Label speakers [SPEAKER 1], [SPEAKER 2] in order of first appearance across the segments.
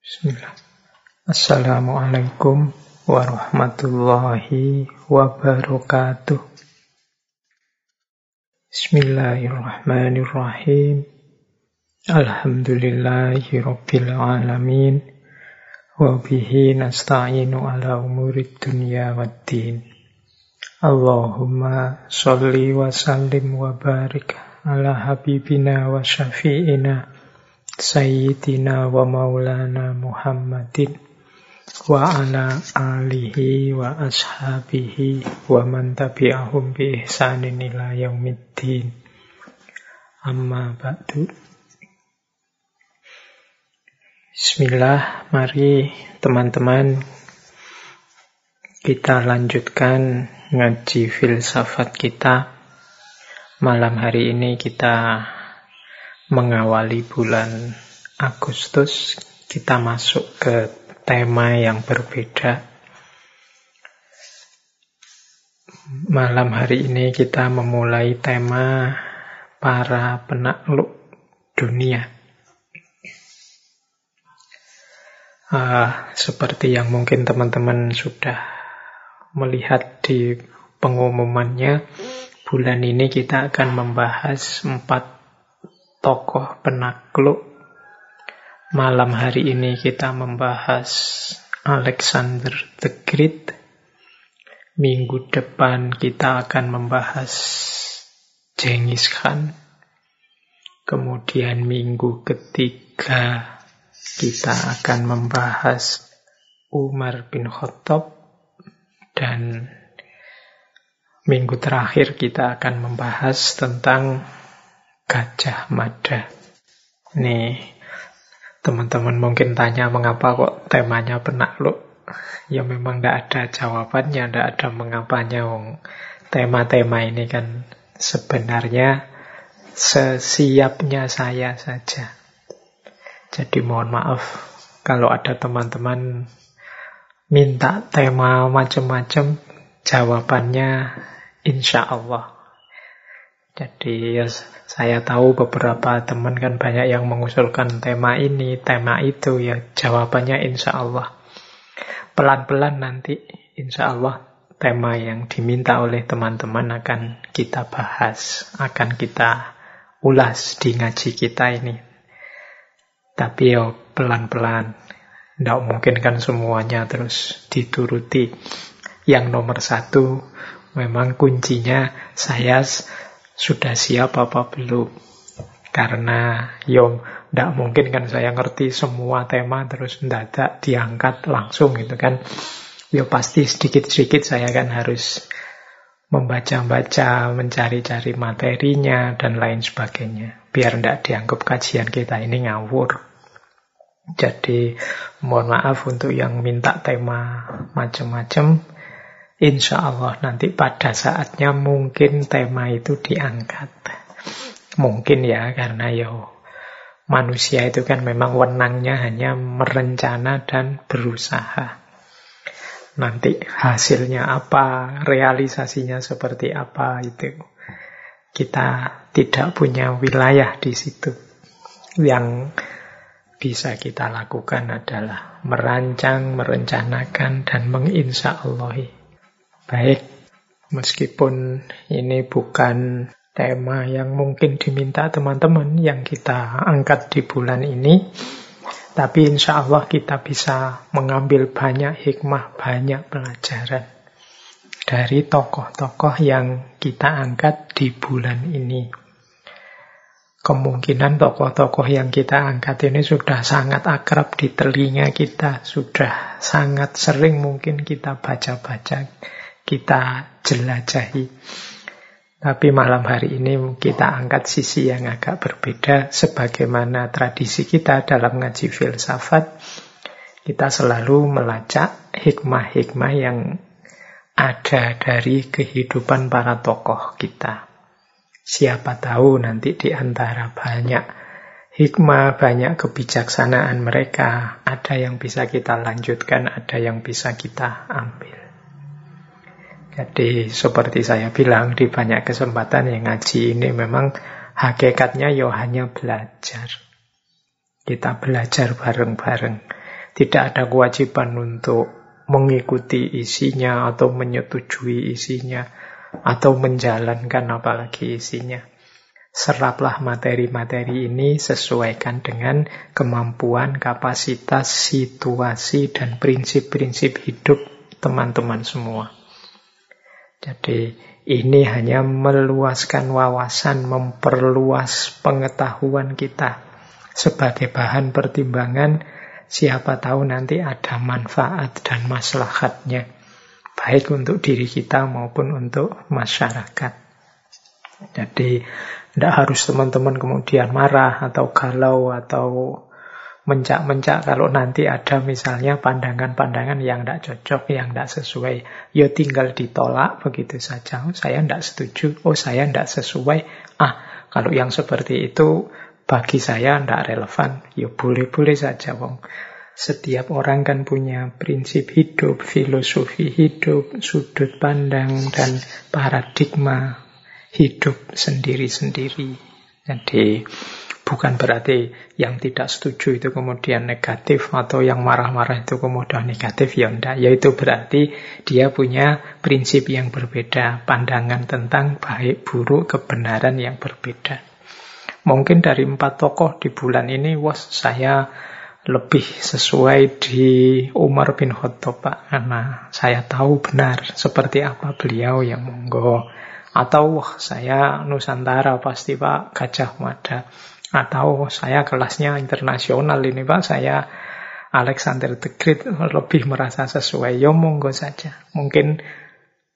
[SPEAKER 1] Bismillah. Assalamualaikum warahmatullahi wabarakatuh. Bismillahirrahmanirrahim. Alhamdulillahi rabbil alamin. Wa bihi nasta'inu ala umurid dunya waddin. Allahumma salli wa sallim wa barik ala habibina wa syafi'ina Sayyidina wa maulana Muhammadin wa ala alihi wa ashabihi wa man tabi'ahum bi ihsanin ila yaumiddin amma ba'du Bismillah, mari teman-teman kita lanjutkan ngaji filsafat kita. Malam hari ini kita mengawali bulan Agustus, kita masuk ke tema yang berbeda. Malam hari ini kita memulai tema para penakluk dunia. Uh, seperti yang mungkin teman-teman sudah melihat di pengumumannya, bulan ini kita akan membahas empat tokoh penakluk. Malam hari ini kita membahas Alexander the Great. Minggu depan kita akan membahas Genghis Khan. Kemudian minggu ketiga kita akan membahas Umar bin Khattab dan minggu terakhir kita akan membahas tentang Gajah Mada. Nih, teman-teman mungkin tanya mengapa kok temanya penakluk. Ya memang tidak ada jawabannya, tidak ada mengapanya. Tema-tema ini kan sebenarnya sesiapnya saya saja. Jadi mohon maaf kalau ada teman-teman minta tema macam-macam, jawabannya insya Allah. Jadi ya, saya tahu beberapa teman kan banyak yang mengusulkan tema ini, tema itu, ya jawabannya insya Allah. Pelan-pelan nanti insya Allah tema yang diminta oleh teman-teman akan kita bahas, akan kita ulas di ngaji kita ini. Tapi ya pelan-pelan, tidak mungkin kan semuanya terus dituruti. Yang nomor satu, memang kuncinya saya sudah siap apa belum. Karena yom tidak mungkin kan saya ngerti semua tema terus mendadak diangkat langsung gitu kan. Ya pasti sedikit-sedikit saya kan harus membaca-baca, mencari-cari materinya, dan lain sebagainya. Biar tidak dianggap kajian kita ini ngawur. Jadi mohon maaf untuk yang minta tema macam-macam. Insya Allah nanti pada saatnya mungkin tema itu diangkat. Mungkin ya, karena ya manusia itu kan memang wenangnya hanya merencana dan berusaha. Nanti hasilnya apa, realisasinya seperti apa itu. Kita tidak punya wilayah di situ. Yang bisa kita lakukan adalah merancang, merencanakan, dan menginsya Allahi Baik, meskipun ini bukan tema yang mungkin diminta teman-teman yang kita angkat di bulan ini, tapi insya Allah kita bisa mengambil banyak hikmah, banyak pelajaran dari tokoh-tokoh yang kita angkat di bulan ini. Kemungkinan tokoh-tokoh yang kita angkat ini sudah sangat akrab di telinga kita, sudah sangat sering mungkin kita baca-baca kita jelajahi. Tapi malam hari ini kita angkat sisi yang agak berbeda sebagaimana tradisi kita dalam ngaji filsafat. Kita selalu melacak hikmah-hikmah yang ada dari kehidupan para tokoh kita. Siapa tahu nanti di antara banyak hikmah, banyak kebijaksanaan mereka, ada yang bisa kita lanjutkan, ada yang bisa kita ambil. Jadi seperti saya bilang di banyak kesempatan yang ngaji ini memang hakikatnya ya hanya belajar. Kita belajar bareng-bareng. Tidak ada kewajiban untuk mengikuti isinya atau menyetujui isinya atau menjalankan apalagi isinya. Seraplah materi-materi ini sesuaikan dengan kemampuan, kapasitas, situasi, dan prinsip-prinsip hidup teman-teman semua. Jadi ini hanya meluaskan wawasan, memperluas pengetahuan kita sebagai bahan pertimbangan Siapa tahu nanti ada manfaat dan maslahatnya. Baik untuk diri kita maupun untuk masyarakat. Jadi tidak harus teman-teman kemudian marah atau galau atau mencak-mencak kalau nanti ada misalnya pandangan-pandangan yang tidak cocok, yang tidak sesuai. Ya tinggal ditolak begitu saja. Oh, saya tidak setuju, oh saya tidak sesuai. Ah, kalau yang seperti itu bagi saya tidak relevan. Ya boleh-boleh saja, wong. Setiap orang kan punya prinsip hidup, filosofi hidup, sudut pandang, dan paradigma hidup sendiri-sendiri. Jadi bukan berarti yang tidak setuju itu kemudian negatif atau yang marah-marah itu kemudian negatif ya enggak. Yaitu berarti dia punya prinsip yang berbeda, pandangan tentang baik buruk kebenaran yang berbeda. Mungkin dari empat tokoh di bulan ini, wah saya lebih sesuai di Umar bin Khattab Pak. Karena saya tahu benar seperti apa beliau yang monggo. Atau wah, saya Nusantara pasti Pak Gajah Mada. Atau saya kelasnya internasional ini Pak, saya Alexander the Great lebih merasa sesuai. Ya monggo saja. Mungkin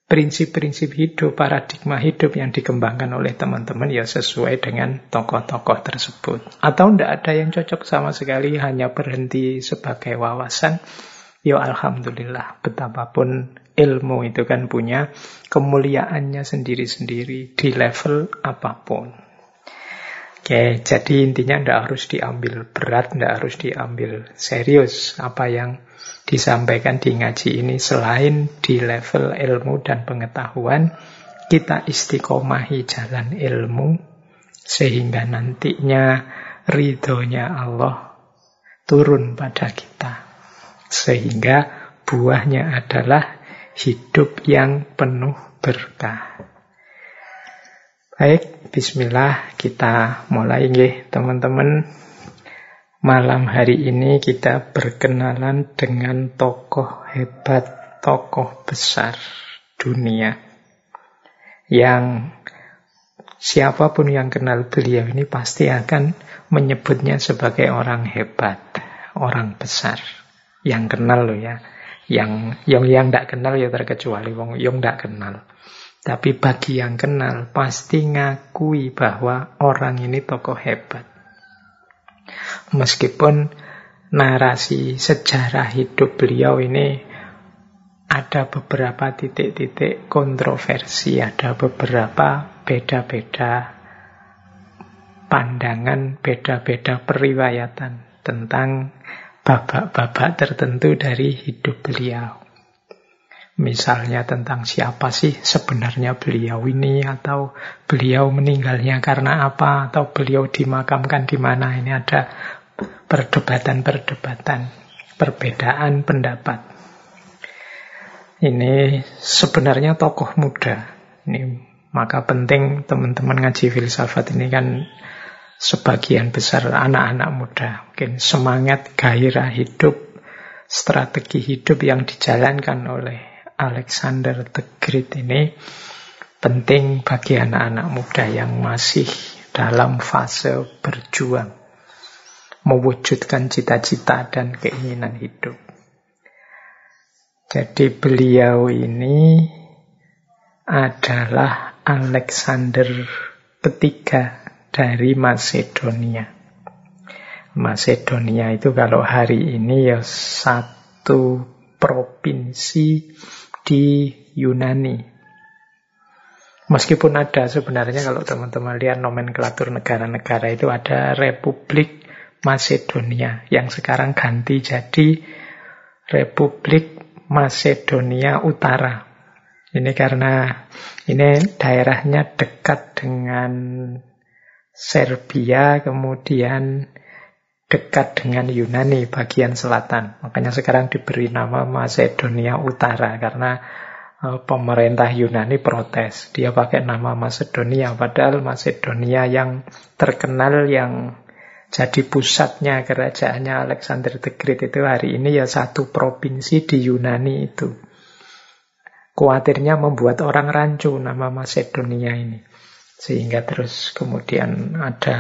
[SPEAKER 1] prinsip-prinsip hidup, paradigma hidup yang dikembangkan oleh teman-teman ya sesuai dengan tokoh-tokoh tersebut. Atau tidak ada yang cocok sama sekali, hanya berhenti sebagai wawasan. Ya Alhamdulillah, betapapun ilmu itu kan punya kemuliaannya sendiri-sendiri di level apa pun. Oke, jadi intinya tidak harus diambil berat, tidak harus diambil serius apa yang disampaikan di ngaji ini selain di level ilmu dan pengetahuan kita istiqomahi jalan ilmu sehingga nantinya ridhonya Allah turun pada kita sehingga buahnya adalah hidup yang penuh berkah. Baik, bismillah kita mulai nggih teman-teman. Malam hari ini kita berkenalan dengan tokoh hebat, tokoh besar dunia. Yang siapa pun yang kenal beliau ini pasti akan menyebutnya sebagai orang hebat, orang besar. Yang kenal loh ya. Yang yang yang tidak kenal ya terkecuali wong yang tidak kenal. Tapi bagi yang kenal pasti ngakui bahwa orang ini tokoh hebat. Meskipun narasi sejarah hidup beliau ini ada beberapa titik-titik kontroversi, ada beberapa beda-beda pandangan, beda-beda periwayatan tentang babak-babak tertentu dari hidup beliau. Misalnya tentang siapa sih sebenarnya beliau ini atau beliau meninggalnya karena apa atau beliau dimakamkan di mana ini ada perdebatan-perdebatan, perbedaan pendapat. Ini sebenarnya tokoh muda. Ini maka penting teman-teman ngaji filsafat ini kan sebagian besar anak-anak muda. Mungkin semangat, gairah hidup, strategi hidup yang dijalankan oleh Alexander the Great ini penting bagi anak-anak muda yang masih dalam fase berjuang mewujudkan cita-cita dan keinginan hidup. Jadi beliau ini adalah Alexander ketiga dari Macedonia. Macedonia itu kalau hari ini ya satu provinsi di Yunani. Meskipun ada sebenarnya kalau teman-teman lihat nomenklatur negara-negara itu ada Republik Macedonia yang sekarang ganti jadi Republik Macedonia Utara. Ini karena ini daerahnya dekat dengan Serbia, kemudian dekat dengan Yunani bagian selatan. Makanya sekarang diberi nama Macedonia Utara karena uh, pemerintah Yunani protes. Dia pakai nama Macedonia padahal Macedonia yang terkenal yang jadi pusatnya kerajaannya Alexander the Great itu hari ini ya satu provinsi di Yunani itu. Kuatirnya membuat orang rancu nama Macedonia ini. Sehingga terus kemudian ada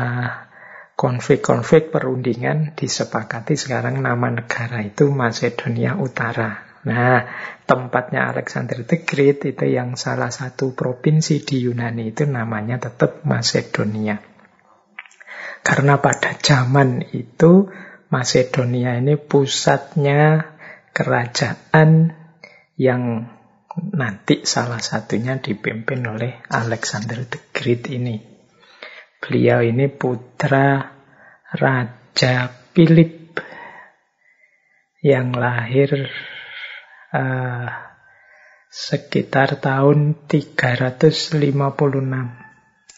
[SPEAKER 1] konflik-konflik perundingan disepakati sekarang nama negara itu Macedonia Utara. Nah, tempatnya Alexander the Great itu yang salah satu provinsi di Yunani itu namanya tetap Macedonia. Karena pada zaman itu Macedonia ini pusatnya kerajaan yang nanti salah satunya dipimpin oleh Alexander the Great ini. Beliau ini putra Raja Philip yang lahir uh, sekitar tahun 356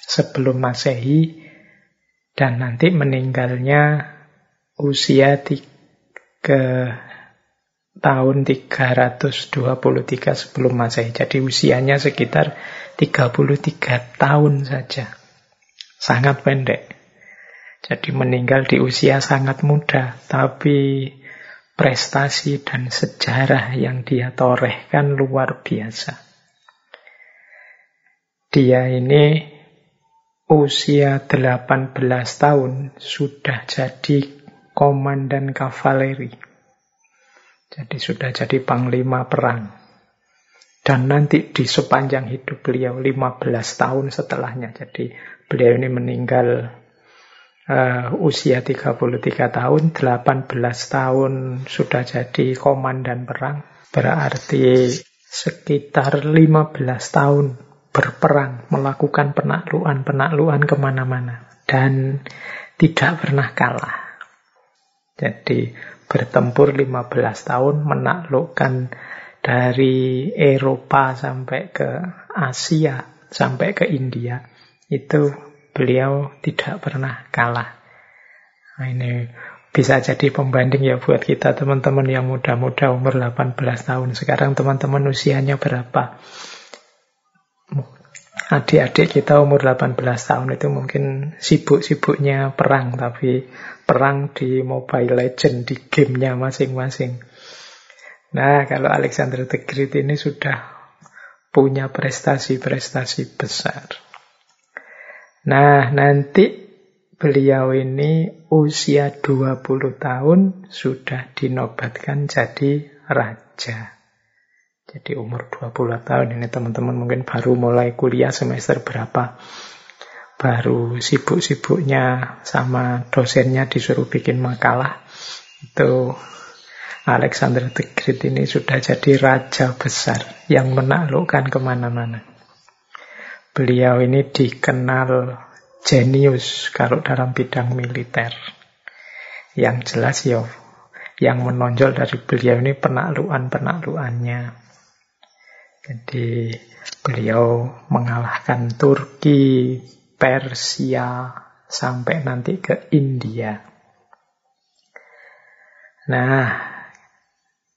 [SPEAKER 1] sebelum Masehi dan nanti meninggalnya usia ke tahun 323 sebelum Masehi. Jadi usianya sekitar 33 tahun saja. Sangat pendek. Jadi meninggal di usia sangat muda, tapi prestasi dan sejarah yang dia torehkan luar biasa. Dia ini usia 18 tahun sudah jadi komandan kavaleri. Jadi sudah jadi panglima perang. Dan nanti di sepanjang hidup beliau 15 tahun setelahnya. Jadi Beliau ini meninggal uh, usia 33 tahun, 18 tahun sudah jadi komandan perang. Berarti sekitar 15 tahun berperang, melakukan penaklukan-penaklukan ke mana-mana. Dan tidak pernah kalah. Jadi bertempur 15 tahun, menaklukkan dari Eropa sampai ke Asia, sampai ke India itu beliau tidak pernah kalah. Nah, ini bisa jadi pembanding ya buat kita teman-teman yang muda-muda umur 18 tahun. Sekarang teman-teman usianya berapa? Adik-adik kita umur 18 tahun itu mungkin sibuk-sibuknya perang, tapi perang di Mobile Legend, di gamenya masing-masing. Nah, kalau Alexander the Great ini sudah punya prestasi-prestasi besar. Nah, nanti beliau ini usia 20 tahun sudah dinobatkan jadi raja. Jadi umur 20 tahun ini teman-teman mungkin baru mulai kuliah semester berapa. Baru sibuk-sibuknya sama dosennya disuruh bikin makalah. Itu Alexander the Great ini sudah jadi raja besar yang menaklukkan ke mana-mana. Beliau ini dikenal jenius kalau dalam bidang militer. Yang jelas ya, yang menonjol dari beliau ini penaklukan-penaklukannya. Jadi beliau mengalahkan Turki, Persia, sampai nanti ke India. Nah,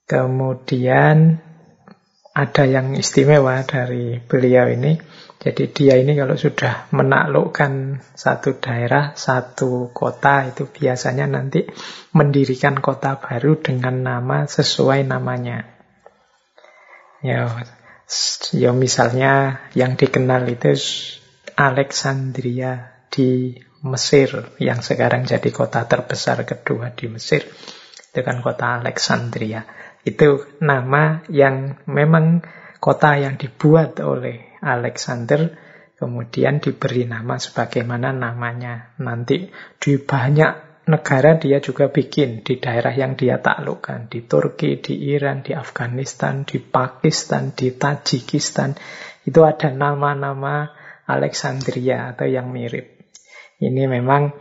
[SPEAKER 1] kemudian ada yang istimewa dari beliau ini jadi dia ini kalau sudah menaklukkan satu daerah, satu kota itu biasanya nanti mendirikan kota baru dengan nama sesuai namanya. Ya, ya misalnya yang dikenal itu Alexandria di Mesir yang sekarang jadi kota terbesar kedua di Mesir. Itu kan kota Alexandria. Itu nama yang memang kota yang dibuat oleh Alexander kemudian diberi nama sebagaimana namanya. Nanti di banyak negara dia juga bikin di daerah yang dia taklukkan. Di Turki, di Iran, di Afghanistan, di Pakistan, di Tajikistan. Itu ada nama-nama Alexandria atau yang mirip. Ini memang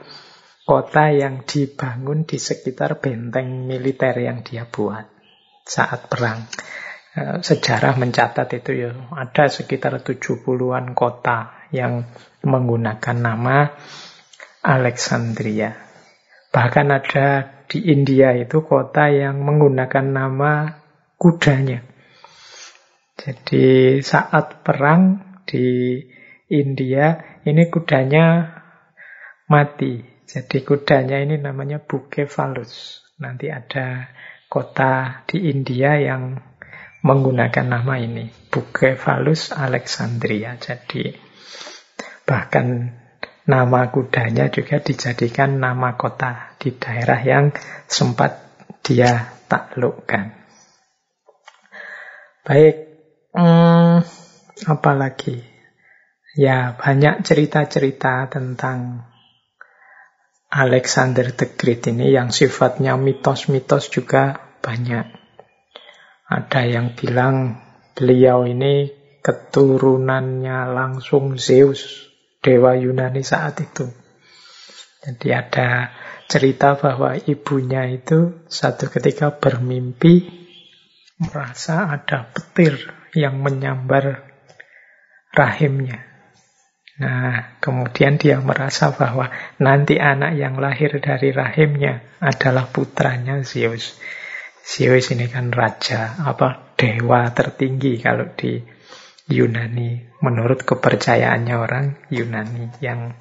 [SPEAKER 1] kota yang dibangun di sekitar benteng militer yang dia buat saat perang. Eh, sejarah mencatat itu ya ada sekitar 70-an kota yang menggunakan nama Alexandria. Bahkan ada di India itu kota yang menggunakan nama kudanya. Jadi saat perang di India ini kudanya mati. Jadi kudanya ini namanya Bucephalus. Nanti ada kota di India yang menggunakan nama ini. Bucephalus Alexandria. Jadi bahkan nama kudanya juga dijadikan nama kota di daerah yang sempat dia taklukkan. Baik, Hmm, apalagi? Ya, banyak cerita-cerita tentang Alexander the Great ini yang sifatnya mitos-mitos juga banyak. Ada yang bilang beliau ini keturunannya langsung Zeus, dewa Yunani saat itu. Jadi ada cerita bahwa ibunya itu satu ketika bermimpi merasa ada petir yang menyambar rahimnya. Nah, kemudian dia merasa bahwa nanti anak yang lahir dari rahimnya adalah putranya Zeus. Zeus ini kan raja, apa dewa tertinggi kalau di Yunani, menurut kepercayaannya orang Yunani yang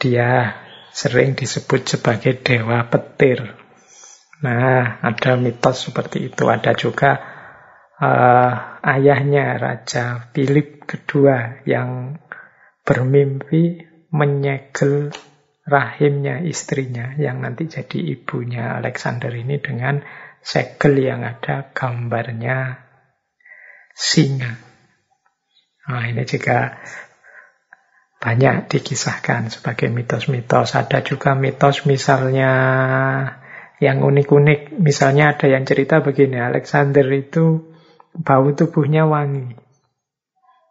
[SPEAKER 1] dia sering disebut sebagai dewa petir. Nah, ada mitos seperti itu. Ada juga uh, ayahnya Raja Philip kedua yang bermimpi menyegel rahimnya istrinya yang nanti jadi ibunya Alexander ini dengan segel yang ada gambarnya singa. Nah, ini juga banyak dikisahkan sebagai mitos-mitos. Ada juga mitos misalnya yang unik-unik. Misalnya ada yang cerita begini, Alexander itu bau tubuhnya wangi.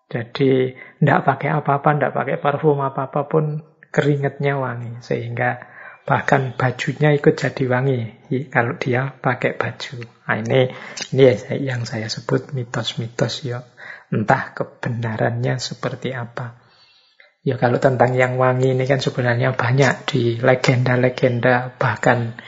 [SPEAKER 1] Jadi tidak pakai apa-apa, tidak pakai parfum apa-apa pun keringatnya wangi. Sehingga bahkan bajunya ikut jadi wangi kalau dia pakai baju. Nah, ini ini yang saya sebut mitos-mitos ya. Entah kebenarannya seperti apa. Ya kalau tentang yang wangi ini kan sebenarnya banyak di legenda-legenda bahkan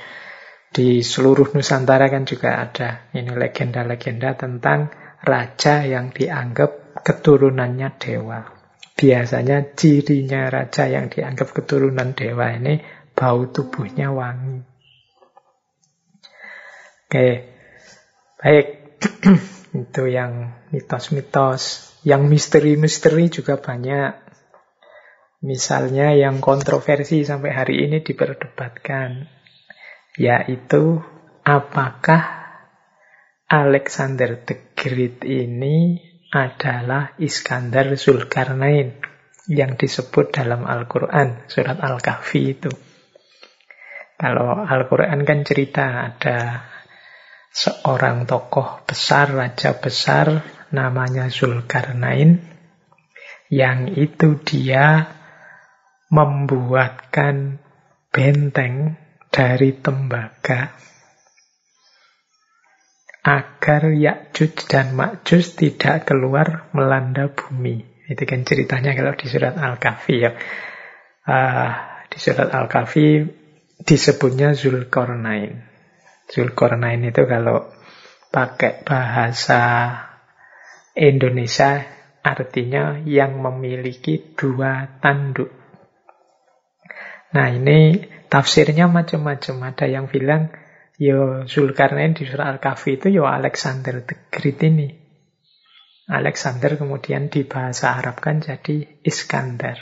[SPEAKER 1] di seluruh Nusantara kan juga ada ini legenda-legenda tentang raja yang dianggap keturunannya dewa. Biasanya cirinya raja yang dianggap keturunan dewa ini bau tubuhnya wangi. Oke, baik. Itu yang mitos-mitos. Yang misteri-misteri juga banyak. Misalnya yang kontroversi sampai hari ini diperdebatkan yaitu apakah Alexander the Great ini adalah Iskandar Zulkarnain yang disebut dalam Al-Quran, surat Al-Kahfi itu. Kalau Al-Quran kan cerita ada seorang tokoh besar, raja besar, namanya Zulkarnain, yang itu dia membuatkan benteng dari tembaga agar Yakjuj dan Makjuj tidak keluar melanda bumi. Itu kan ceritanya kalau di surat Al-Kahfi ya. Uh, di surat Al-Kahfi disebutnya Zulkarnain. Zulkarnain itu kalau pakai bahasa Indonesia artinya yang memiliki dua tanduk. Nah ini Tafsirnya macam-macam. Ada yang bilang, yo Zulkarnain di surah Al-Kahfi itu yo Alexander the Great ini. Alexander kemudian di bahasa Arab kan jadi Iskandar.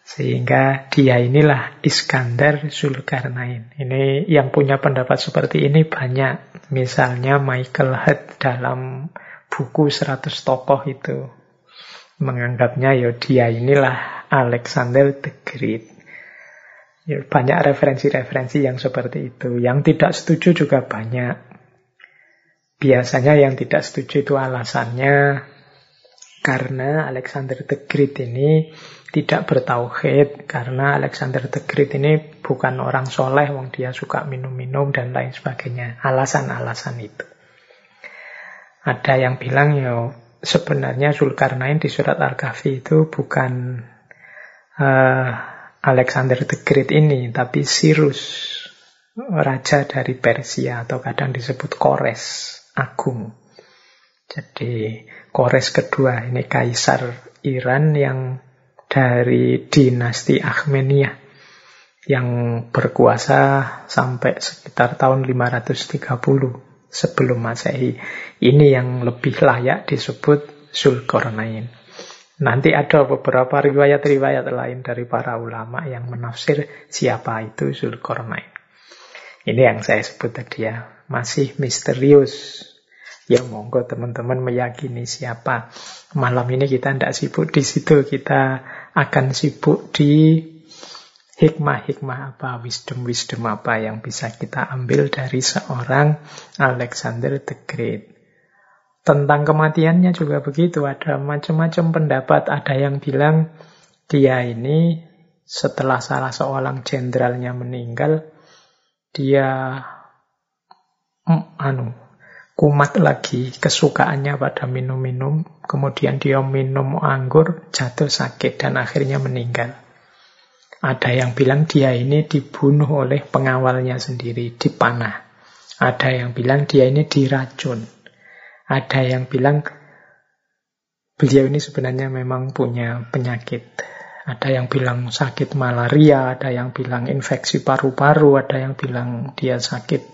[SPEAKER 1] Sehingga dia inilah Iskandar Zulkarnain. Ini yang punya pendapat seperti ini banyak. Misalnya Michael Hurt dalam buku 100 tokoh itu menganggapnya yo dia inilah Alexander the Great. Ya, banyak referensi-referensi yang seperti itu. Yang tidak setuju juga banyak. Biasanya yang tidak setuju itu alasannya karena Alexander the Great ini tidak bertauhid karena Alexander the Great ini bukan orang soleh, wong dia suka minum-minum dan lain sebagainya. Alasan-alasan itu. Ada yang bilang ya sebenarnya Zulkarnain di surat Al-Kahfi itu bukan uh, Alexander the Great ini, tapi Cyrus, raja dari Persia atau kadang disebut Kores Agung. Jadi Kores kedua ini kaisar Iran yang dari dinasti Armenia yang berkuasa sampai sekitar tahun 530 sebelum Masehi. Ini yang lebih layak disebut Zulkarnain. Nanti ada beberapa riwayat-riwayat lain dari para ulama yang menafsir siapa itu Zulkarnain. Ini yang saya sebut tadi ya, masih misterius. Ya monggo teman-teman meyakini siapa. Malam ini kita tidak sibuk di situ, kita akan sibuk di hikmah-hikmah apa, wisdom-wisdom apa yang bisa kita ambil dari seorang Alexander the Great. Tentang kematiannya juga begitu, ada macam-macam pendapat. Ada yang bilang dia ini setelah salah seorang jenderalnya meninggal, dia mm, anu kumat lagi kesukaannya pada minum-minum, kemudian dia minum anggur, jatuh sakit dan akhirnya meninggal. Ada yang bilang dia ini dibunuh oleh pengawalnya sendiri, dipanah. Ada yang bilang dia ini diracun. Ada yang bilang beliau ini sebenarnya memang punya penyakit. Ada yang bilang sakit malaria, ada yang bilang infeksi paru-paru, ada yang bilang dia sakit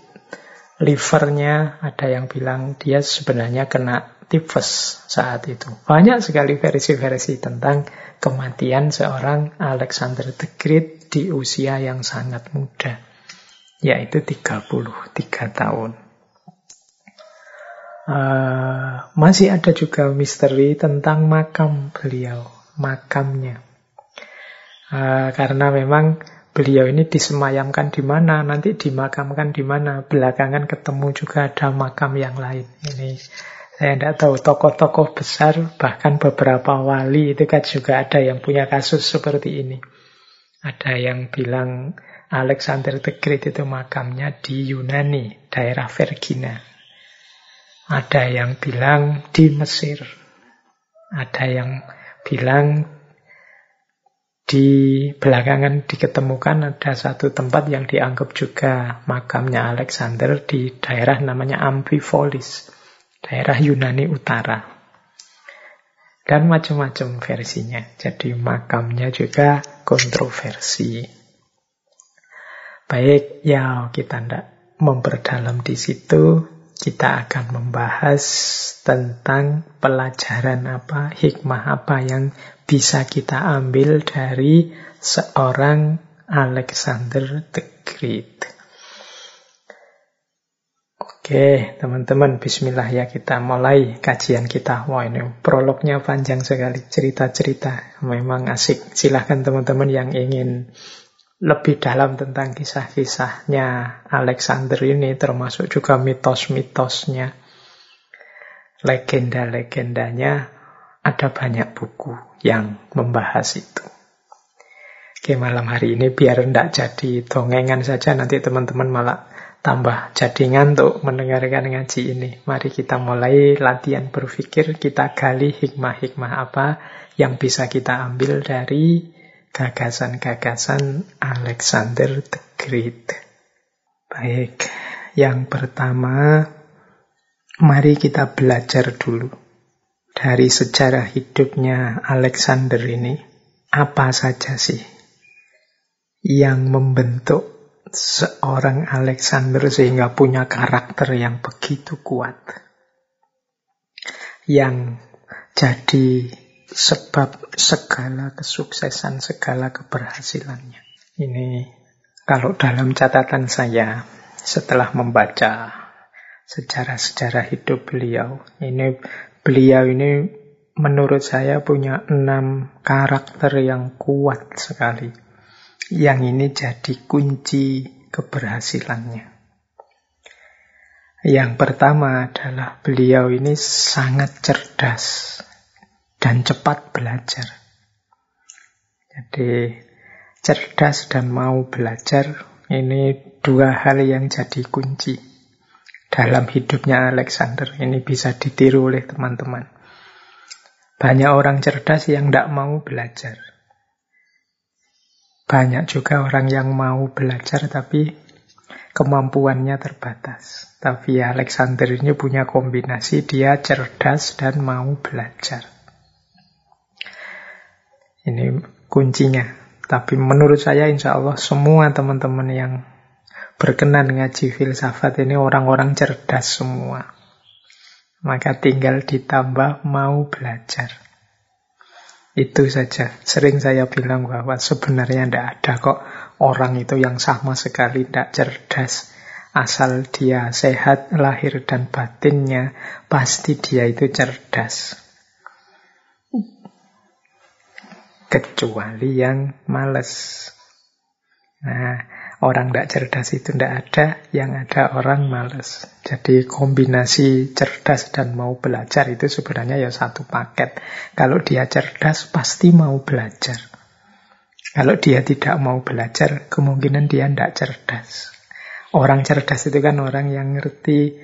[SPEAKER 1] livernya, ada yang bilang dia sebenarnya kena tifus saat itu. Banyak sekali versi-versi tentang kematian seorang Alexander the Great di usia yang sangat muda, yaitu 33 tahun. Uh, masih ada juga misteri tentang makam beliau, makamnya. Uh, karena memang beliau ini disemayamkan di mana, nanti dimakamkan di mana. Belakangan ketemu juga ada makam yang lain. Ini saya tidak tahu tokoh-tokoh besar, bahkan beberapa wali itu kan juga ada yang punya kasus seperti ini. Ada yang bilang Alexander the Great itu makamnya di Yunani, daerah Vergina. Ada yang bilang di Mesir. Ada yang bilang di belakangan diketemukan ada satu tempat yang dianggap juga makamnya Alexander di daerah namanya Amphipolis daerah Yunani Utara. Dan macam-macam versinya. Jadi makamnya juga kontroversi. Baik, ya kita tidak memperdalam di situ. Kita akan membahas tentang pelajaran apa, hikmah apa yang bisa kita ambil dari seorang Alexander the Great. Oke, teman-teman, bismillah ya kita mulai kajian kita. Wah, ini prolognya panjang sekali, cerita-cerita. Memang asik. Silahkan teman-teman yang ingin lebih dalam tentang kisah-kisahnya Alexander ini, termasuk juga mitos-mitosnya, legenda-legendanya, ada banyak buku yang membahas itu. Oke, malam hari ini biar tidak jadi dongengan saja, nanti teman-teman malah tambah jadi ngantuk mendengarkan ngaji ini. Mari kita mulai latihan berpikir, kita gali hikmah-hikmah apa yang bisa kita ambil dari gagasan-gagasan Alexander the Great. Baik, yang pertama, mari kita belajar dulu dari sejarah hidupnya Alexander ini. Apa saja sih yang membentuk seorang Alexander sehingga punya karakter yang begitu kuat. Yang jadi sebab segala kesuksesan, segala keberhasilannya. Ini kalau dalam catatan saya setelah membaca sejarah-sejarah hidup beliau, ini beliau ini menurut saya punya enam karakter yang kuat sekali yang ini jadi kunci keberhasilannya. Yang pertama adalah beliau ini sangat cerdas dan cepat belajar. Jadi cerdas dan mau belajar ini dua hal yang jadi kunci dalam hidupnya Alexander. Ini bisa ditiru oleh teman-teman. Banyak orang cerdas yang tidak mau belajar. banyak juga orang yang mau belajar tapi kemampuannya terbatas. Tapi Alexander ini punya kombinasi, dia cerdas dan mau belajar. Ini kuncinya. Tapi menurut saya insya Allah semua teman-teman yang berkenan ngaji filsafat ini orang-orang cerdas semua. Maka tinggal ditambah mau belajar. Itu saja. Sering saya bilang bahwa sebenarnya tidak ada kok orang itu yang sama sekali tidak cerdas. Asal dia sehat lahir dan batinnya, pasti dia itu cerdas. Kecuali yang males. Nah, Orang tidak cerdas itu tidak ada, yang ada orang males. Jadi kombinasi cerdas dan mau belajar itu sebenarnya ya satu paket. Kalau dia cerdas pasti mau belajar. Kalau dia tidak mau belajar, kemungkinan dia tidak cerdas. Orang cerdas itu kan orang yang ngerti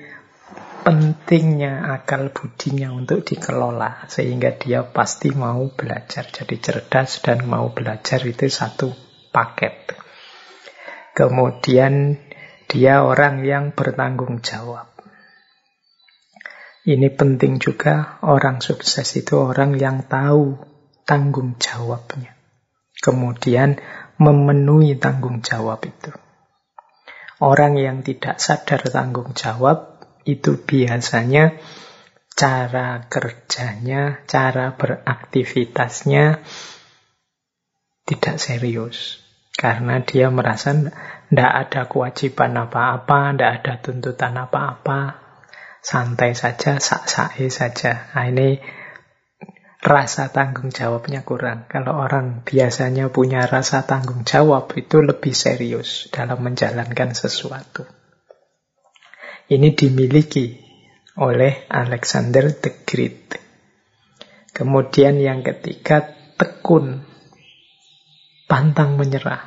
[SPEAKER 1] pentingnya akal budinya untuk dikelola sehingga dia pasti mau belajar. Jadi cerdas dan mau belajar itu satu paket. Kemudian dia orang yang bertanggung jawab. Ini penting juga, orang sukses itu orang yang tahu tanggung jawabnya. Kemudian memenuhi tanggung jawab itu. Orang yang tidak sadar tanggung jawab itu biasanya cara kerjanya, cara beraktivitasnya tidak serius. Karena dia merasa tidak ada kewajiban apa-apa, tidak ada tuntutan apa-apa, santai saja, sak-sae saja. Nah, ini rasa tanggung jawabnya kurang. Kalau orang biasanya punya rasa tanggung jawab, itu lebih serius dalam menjalankan sesuatu. Ini dimiliki oleh Alexander the Great. Kemudian yang ketiga, tekun pantang menyerah.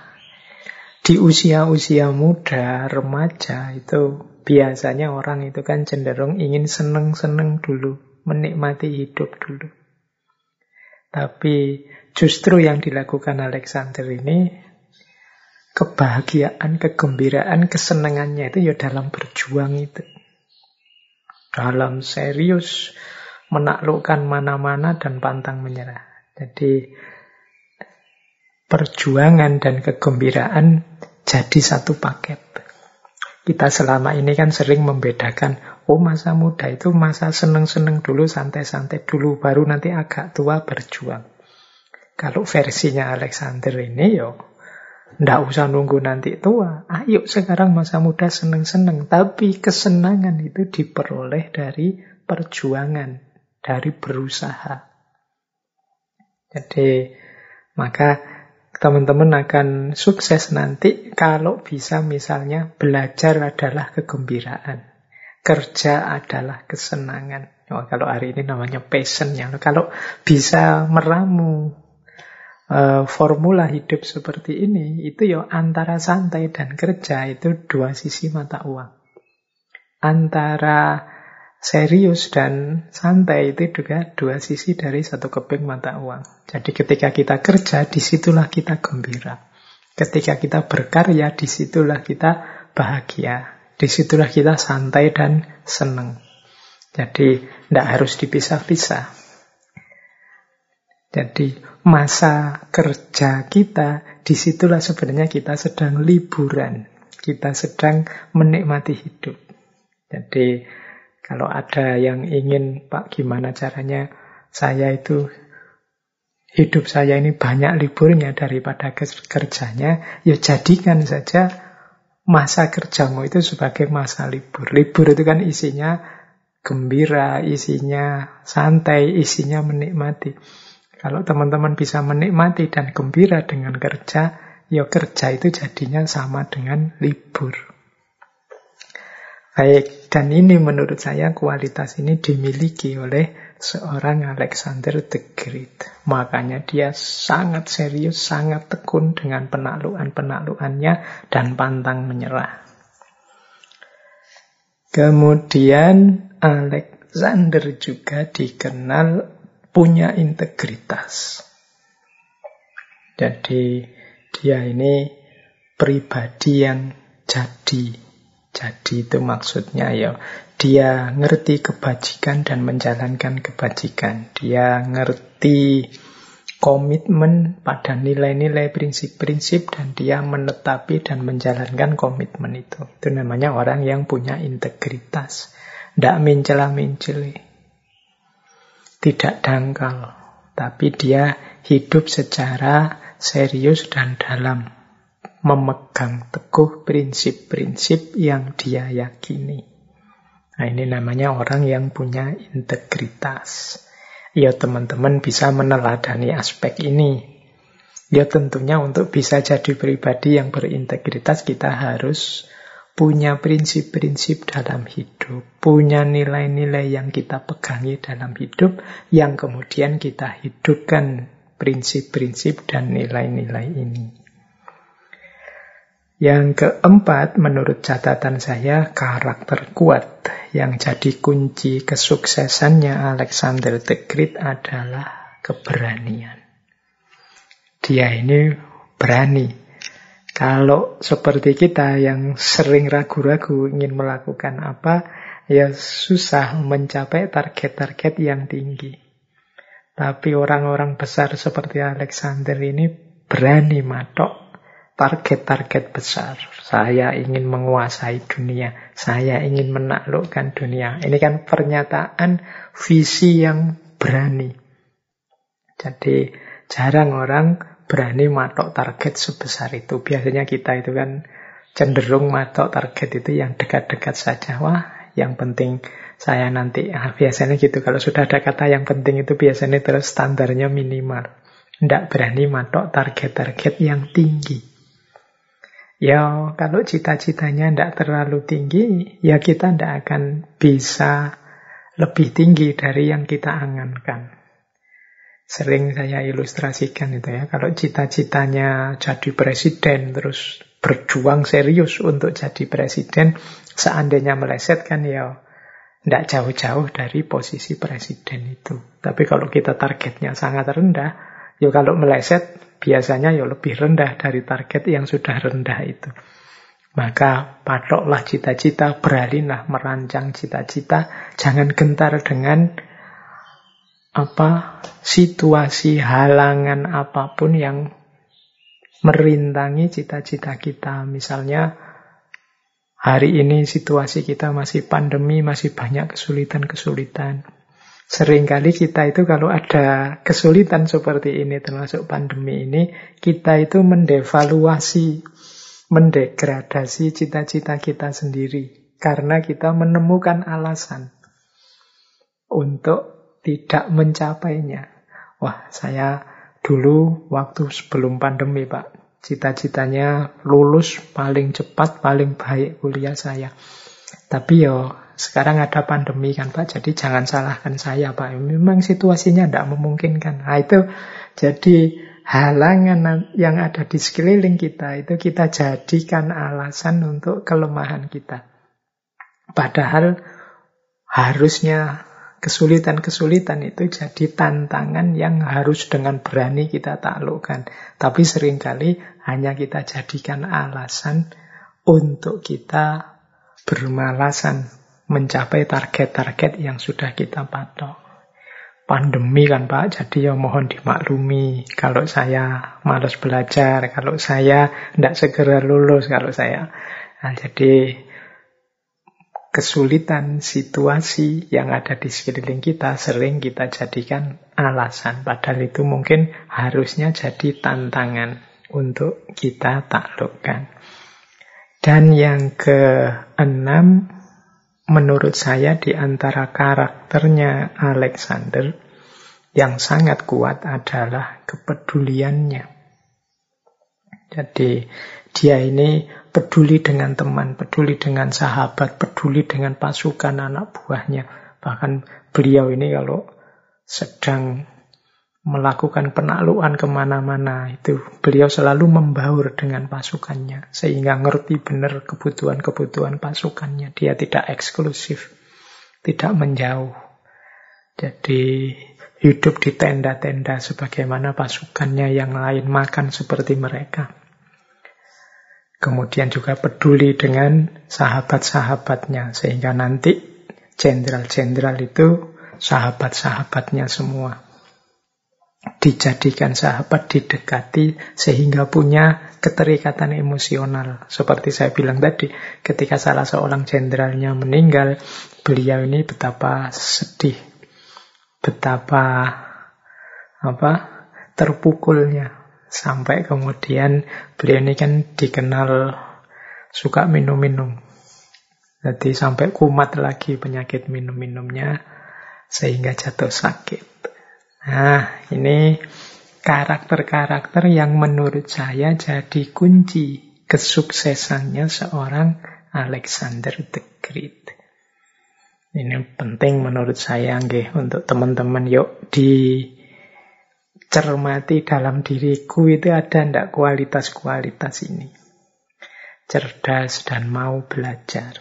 [SPEAKER 1] Di usia-usia muda, remaja, itu biasanya orang itu kan cenderung ingin seneng-seneng dulu, menikmati hidup dulu. Tapi justru yang dilakukan Alexander ini, kebahagiaan, kegembiraan, kesenangannya itu ya dalam berjuang itu. Dalam serius menaklukkan mana-mana dan pantang menyerah. Jadi perjuangan dan kegembiraan jadi satu paket. Kita selama ini kan sering membedakan, oh masa muda itu masa seneng-seneng dulu, santai-santai dulu, baru nanti agak tua berjuang. Kalau versinya Alexander ini, yo, ndak usah nunggu nanti tua. Ayo sekarang masa muda seneng-seneng. Tapi kesenangan itu diperoleh dari perjuangan, dari berusaha. Jadi, maka teman-teman akan sukses nanti kalau bisa misalnya belajar adalah kegembiraan, kerja adalah kesenangan. Oh, kalau hari ini namanya passion ya. Kalau bisa meramu uh, formula hidup seperti ini, itu ya antara santai dan kerja itu dua sisi mata uang. Antara serius dan santai itu juga dua sisi dari satu keping mata uang. Jadi ketika kita kerja, di situlah kita gembira. Ketika kita berkarya, di situlah kita bahagia. Di situlah kita santai dan senang. Jadi tidak harus dipisah-pisah. Jadi masa kerja kita, di situlah sebenarnya kita sedang liburan. Kita sedang menikmati hidup. Jadi kalau ada yang ingin, Pak, gimana caranya saya itu hidup saya ini banyak liburnya daripada kerjanya, ya jadikan saja masa kerjamu itu sebagai masa libur. Libur itu kan isinya gembira, isinya santai, isinya menikmati. Kalau teman-teman bisa menikmati dan gembira dengan kerja, ya kerja itu jadinya sama dengan libur. Baik, dan ini menurut saya kualitas ini dimiliki oleh seorang Alexander the Great. Makanya dia sangat serius, sangat tekun dengan penaklukan-penaklukannya dan pantang menyerah. Kemudian Alexander juga dikenal punya integritas. Jadi Dia ini pribadi yang jadi. Jadi itu maksudnya ya dia ngerti kebajikan dan menjalankan kebajikan. Dia ngerti komitmen pada nilai-nilai prinsip-prinsip dan dia menetapi dan menjalankan komitmen itu. Itu namanya orang yang punya integritas. Tidak mencela-menceli. Tidak dangkal. Tapi dia hidup secara serius dan dalam memegang teguh prinsip-prinsip yang dia yakini. Nah, ini namanya orang yang punya integritas. Ya, teman-teman bisa meneladani aspek ini. Ya, tentunya untuk bisa jadi pribadi yang berintegritas, kita harus punya prinsip-prinsip dalam hidup, punya nilai-nilai yang kita pegangi dalam hidup, yang kemudian kita hidupkan prinsip-prinsip dan nilai-nilai ini. Yang keempat, menurut catatan saya, karakter kuat yang jadi kunci kesuksesannya Alexander the Great adalah keberanian. Dia ini berani. Kalau seperti kita yang sering ragu-ragu ingin melakukan apa, ya susah mencapai target-target yang tinggi. Tapi orang-orang besar seperti Alexander ini berani matok target-target besar. Saya ingin menguasai dunia. Saya ingin menaklukkan dunia. Ini kan pernyataan visi yang berani. Jadi jarang orang berani matok target sebesar itu. Biasanya kita itu kan cenderung matok target itu yang dekat-dekat saja. Wah, yang penting saya nanti. Ah, biasanya gitu. Kalau sudah ada kata yang penting itu biasanya terus standarnya minimal. Tidak berani matok target-target yang tinggi. Ya, kalau cita-citanya tidak terlalu tinggi, ya kita tidak akan bisa lebih tinggi dari yang kita angankan. Sering saya ilustrasikan itu ya, kalau cita-citanya jadi presiden, terus berjuang serius untuk jadi presiden, seandainya meleset kan ya tidak jauh-jauh dari posisi presiden itu. Tapi kalau kita targetnya sangat rendah, ya kalau meleset biasanya ya lebih rendah dari target yang sudah rendah itu. Maka patoklah cita-cita, beranilah merancang cita-cita, jangan gentar dengan apa situasi halangan apa pun yang merintangi cita-cita kita. Misalnya hari ini situasi kita masih pandemi, masih banyak kesulitan-kesulitan. Seringkali kita itu kalau ada kesulitan seperti ini, termasuk pandemi ini, kita itu mendevaluasi, mendegradasi cita-cita kita sendiri. Karena kita menemukan alasan untuk tidak mencapainya. Wah, saya dulu waktu sebelum pandemi, Pak, cita-citanya lulus paling cepat, paling baik kuliah saya. Tapi yo sekarang ada pandemi kan Pak, jadi jangan salahkan saya Pak. Memang situasinya tidak memungkinkan. Nah itu jadi halangan yang ada di sekeliling kita itu kita jadikan alasan untuk kelemahan kita. Padahal harusnya kesulitan-kesulitan itu jadi tantangan yang harus dengan berani kita taklukkan. Tapi sering kali hanya kita jadikan alasan untuk kita bermalasan mencapai target-target yang sudah kita patok. Pandemi kan Pak, jadi ya mohon dimaklumi kalau saya malas belajar, kalau saya tidak segera lulus, kalau saya. Nah, jadi kesulitan situasi yang ada di sekeliling kita sering kita jadikan alasan. Padahal itu mungkin harusnya jadi tantangan untuk kita taklukkan. Dan yang keenam, menurut saya di antara karakternya Alexander yang sangat kuat adalah kepeduliannya. Jadi dia ini peduli dengan teman, peduli dengan sahabat, peduli dengan pasukan anak buahnya. Bahkan beliau ini kalau sedang melakukan penaklukan ke mana-mana itu beliau selalu membaur dengan pasukannya sehingga ngerti benar kebutuhan-kebutuhan pasukannya. Dia tidak eksklusif tidak menjauh. Jadi hidup di tenda-tenda sebagaimana pasukannya yang lain makan seperti mereka Kemudian juga peduli dengan sahabat-sahabatnya. Sehingga nanti jenderal-jenderal itu sahabat-sahabatnya semua. Dijadikan sahabat, didekati, sehingga punya keterikatan emosional. Seperti saya bilang tadi, ketika salah seorang jenderalnya meninggal, beliau ini betapa sedih, betapa apa terpukulnya Sampai kemudian beliau ini kan dikenal suka minum-minum. Jadi sampai kumat lagi penyakit minum-minumnya sehingga jatuh sakit. Nah, ini karakter-karakter yang menurut saya jadi kunci kesuksesannya seorang Alexander the Great. Ini penting menurut saya nggih untuk teman-teman yuk di cermati dalam diriku itu ada ndak kualitas-kualitas ini. Cerdas dan mau belajar.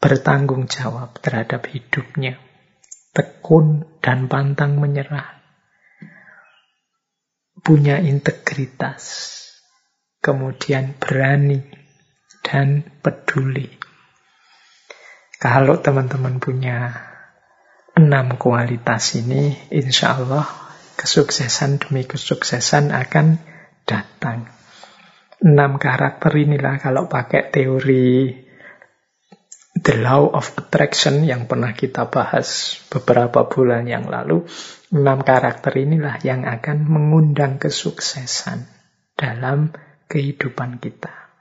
[SPEAKER 1] Bertanggung jawab terhadap hidupnya. Tekun dan pantang menyerah. Punya integritas. Kemudian berani dan peduli. Kalau teman-teman punya enam kualitas ini, insya Allah kesuksesan demi kesuksesan akan datang. Enam karakter inilah kalau pakai teori The Law of Attraction yang pernah kita bahas beberapa bulan yang lalu. Enam karakter inilah yang akan mengundang kesuksesan dalam kehidupan kita.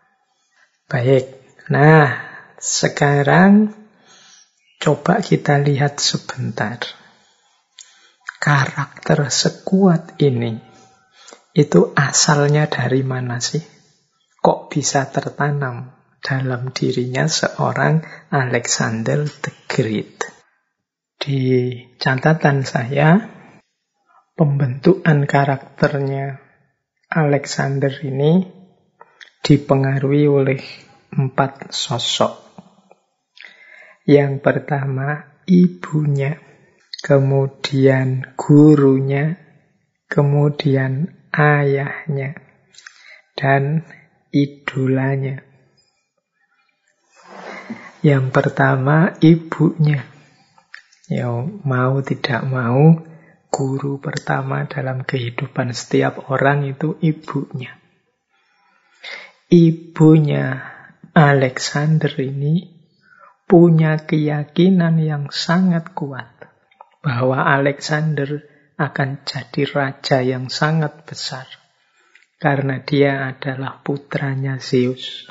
[SPEAKER 1] Baik, nah sekarang coba kita lihat sebentar karakter sekuat ini itu asalnya dari mana sih? Kok bisa tertanam dalam dirinya seorang Alexander the Great? Di catatan saya, pembentukan karakternya Alexander ini dipengaruhi oleh empat sosok. Yang pertama, ibunya kemudian gurunya, kemudian ayahnya, dan idolanya. Yang pertama, ibunya. Ya, mau tidak mau, guru pertama dalam kehidupan setiap orang itu ibunya. Ibunya Alexander ini punya keyakinan yang sangat kuat bahwa Alexander akan jadi raja yang sangat besar karena dia adalah putranya Zeus,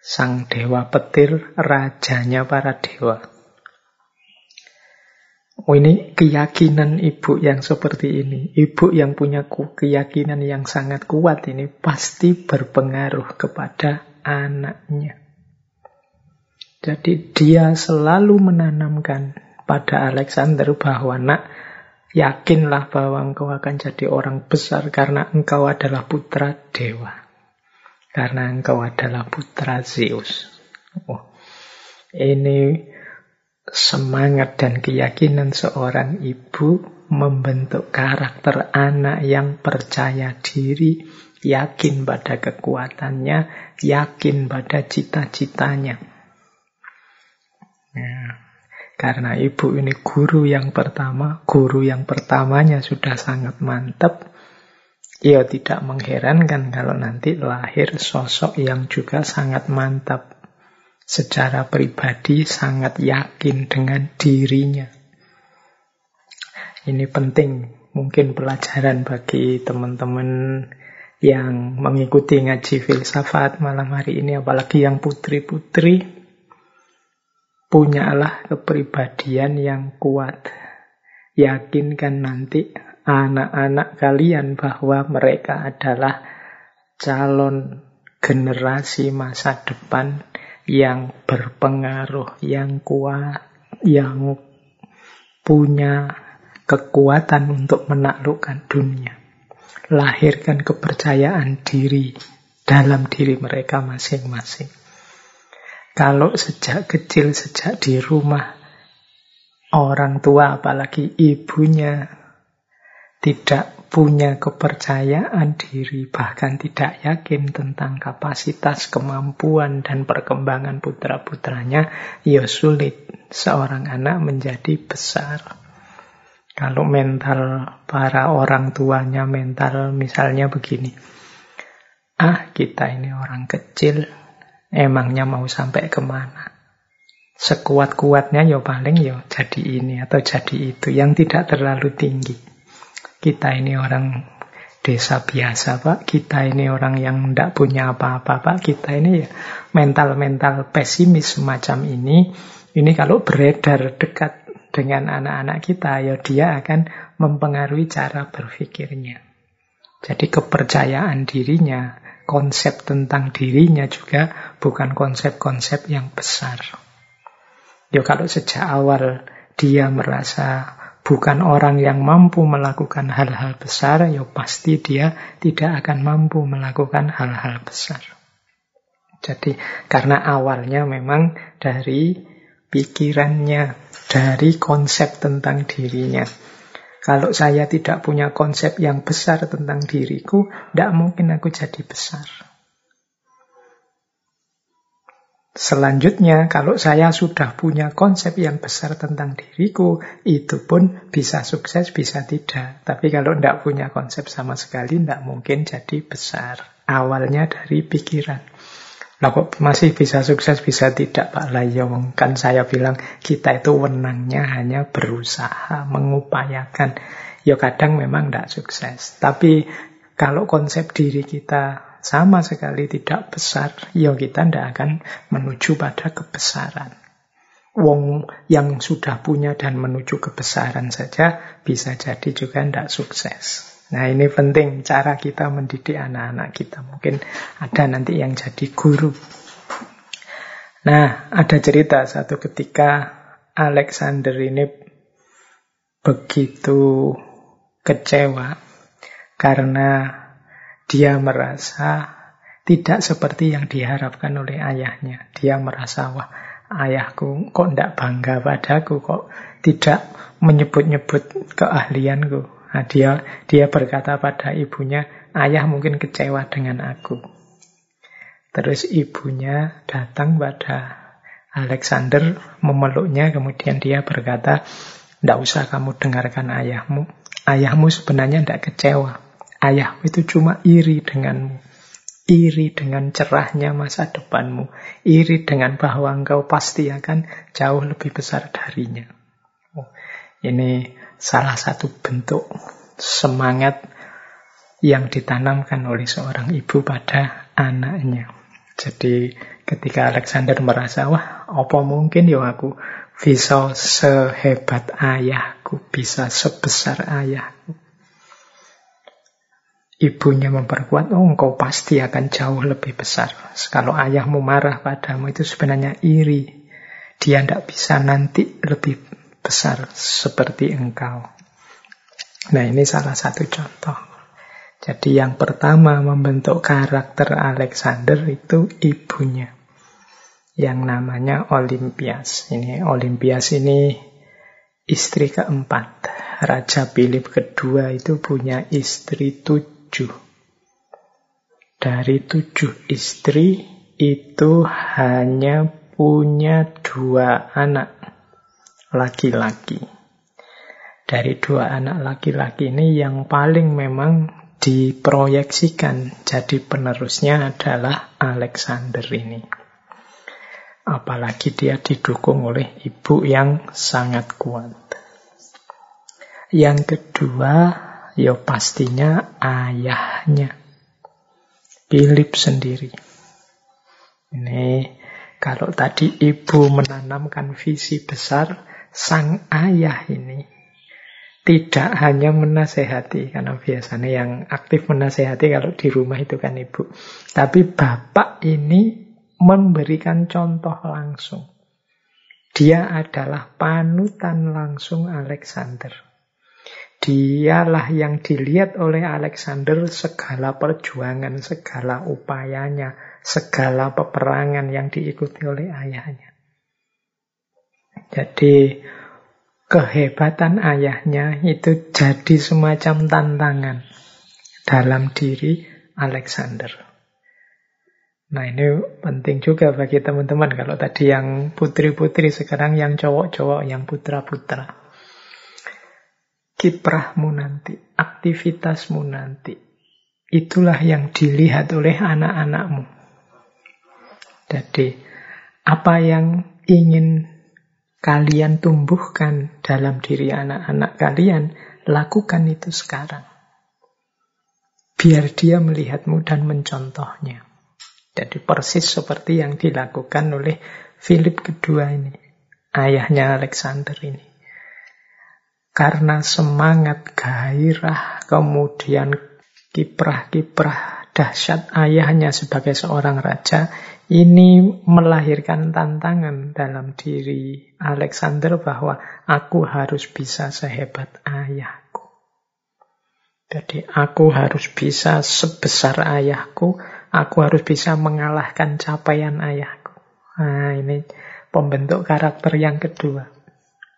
[SPEAKER 1] sang dewa petir, rajanya para dewa. Oh, ini keyakinan ibu yang seperti ini. Ibu yang punya keyakinan yang sangat kuat ini pasti berpengaruh kepada anaknya. Jadi dia selalu menanamkan pada Alexander bahwa nak yakinlah bahwa engkau akan jadi orang besar karena engkau adalah putra dewa. Karena engkau adalah putra Zeus. Oh, ini semangat dan keyakinan seorang ibu membentuk karakter anak yang percaya diri, yakin pada kekuatannya, yakin pada cita-citanya. Nah, karena ibu ini guru yang pertama, guru yang pertamanya sudah sangat mantap. Ya tidak mengherankan kalau nanti lahir sosok yang juga sangat mantap. Secara pribadi sangat yakin dengan dirinya. Ini penting, mungkin pelajaran bagi teman-teman yang mengikuti ngaji filsafat malam hari ini, apalagi yang putri-putri punyalah kepribadian yang kuat. Yakinkan nanti anak-anak kalian bahwa mereka adalah calon generasi masa depan yang berpengaruh, yang kuat, yang punya kekuatan untuk menaklukkan dunia. Lahirkan kepercayaan diri dalam diri mereka masing-masing. Kalau sejak kecil, sejak di rumah, orang tua apalagi ibunya tidak punya kepercayaan diri, bahkan tidak yakin tentang kapasitas, kemampuan, dan perkembangan putra-putranya, ya sulit seorang anak menjadi besar. Kalau mental para orang tuanya, mental misalnya begini, ah kita ini orang kecil, emangnya mau sampai ke mana? Sekuat-kuatnya ya paling ya jadi ini atau jadi itu, yang tidak terlalu tinggi. Kita ini orang desa biasa pak, kita ini orang yang tidak punya apa-apa pak, kita ini ya mental-mental pesimis semacam ini, ini kalau beredar dekat dengan anak-anak kita, ya dia akan mempengaruhi cara berpikirnya. Jadi kepercayaan dirinya, konsep tentang dirinya juga bukan konsep-konsep yang besar. Ya kalau sejak awal dia merasa bukan orang yang mampu melakukan hal-hal besar, ya pasti dia tidak akan mampu melakukan hal-hal besar. Jadi karena awalnya memang dari pikirannya, dari konsep tentang dirinya. Kalau saya tidak punya konsep yang besar tentang diriku, tidak mungkin aku jadi besar. Selanjutnya, kalau saya sudah punya konsep yang besar tentang diriku, itu pun bisa sukses, bisa tidak. Tapi kalau tidak punya konsep sama sekali, tidak mungkin jadi besar. Awalnya dari pikiran. Lah kok masih bisa sukses, bisa tidak Pak Layong? Kan saya bilang kita itu wenangnya hanya berusaha, mengupayakan. Ya kadang memang tidak sukses. Tapi kalau konsep diri kita sama sekali tidak besar, ya kita tidak akan menuju pada kebesaran. Wong yang sudah punya dan menuju kebesaran saja bisa jadi juga tidak sukses. Nah ini penting cara kita mendidik anak-anak kita. Mungkin ada nanti yang jadi guru. Nah ada cerita satu ketika Alexander ini begitu kecewa karena dia merasa tidak seperti yang diharapkan oleh ayahnya. Dia merasa, wah ayahku kok tidak bangga padaku, kok tidak menyebut-nyebut keahlianku. Nah, dia, dia berkata pada ibunya, ayah mungkin kecewa dengan aku. Terus ibunya datang pada Alexander memeluknya, kemudian dia berkata, tidak usah kamu dengarkan ayahmu. Ayahmu sebenarnya tidak kecewa. Ayah itu cuma iri denganmu. Iri dengan cerahnya masa depanmu. Iri dengan bahwa engkau pasti akan jauh lebih besar darinya. Oh, ini salah satu bentuk semangat yang ditanamkan oleh seorang ibu pada anaknya. Jadi ketika Alexander merasa, wah apa mungkin ya aku bisa sehebat ayahku, bisa sebesar ayahku. Ibunya memperkuat, oh engkau pasti akan jauh lebih besar. Kalau ayahmu marah padamu itu sebenarnya iri. Dia tidak bisa nanti lebih besar seperti engkau. Nah ini salah satu contoh. Jadi yang pertama membentuk karakter Alexander itu ibunya. Yang namanya Olympias. Ini Olympias ini istri keempat. Raja Philip kedua itu punya istri tujuh. Dari tujuh istri itu hanya punya dua anak laki-laki. Dari dua anak laki-laki ini yang paling memang diproyeksikan jadi penerusnya adalah Alexander ini. Apalagi dia didukung oleh ibu yang sangat kuat. Yang kedua, Ya pastinya ayahnya. Philip sendiri. Ini kalau tadi ibu menanamkan visi besar, sang ayah ini tidak hanya menasehati, karena biasanya yang aktif menasehati kalau di rumah itu kan ibu. Tapi bapak ini memberikan contoh langsung. Dia adalah panutan langsung Alexander. Dialah yang dilihat oleh Alexander segala perjuangan, segala upayanya, segala peperangan yang diikuti oleh ayahnya. Jadi kehebatan ayahnya itu jadi semacam tantangan dalam diri Alexander. Nah ini penting juga bagi teman-teman kalau tadi yang putri-putri sekarang yang cowok-cowok, yang putra-putra. Kiprahmu nanti, aktivitasmu nanti, itulah yang dilihat oleh anak-anakmu. Jadi apa yang ingin kalian tumbuhkan dalam diri anak-anak kalian, lakukan itu sekarang. Biar dia melihatmu dan mencontohnya. Jadi persis seperti yang dilakukan oleh Philip kedua ini. Ayahnya Alexander ini. Karena semangat, gairah, kemudian kiprah-kiprah dahsyat ayahnya sebagai seorang raja, ini melahirkan tantangan dalam diri Alexander bahwa aku harus bisa sehebat ayahku. Jadi aku harus bisa sebesar ayahku, aku harus bisa mengalahkan capaian ayahku. Nah ini pembentuk karakter yang kedua.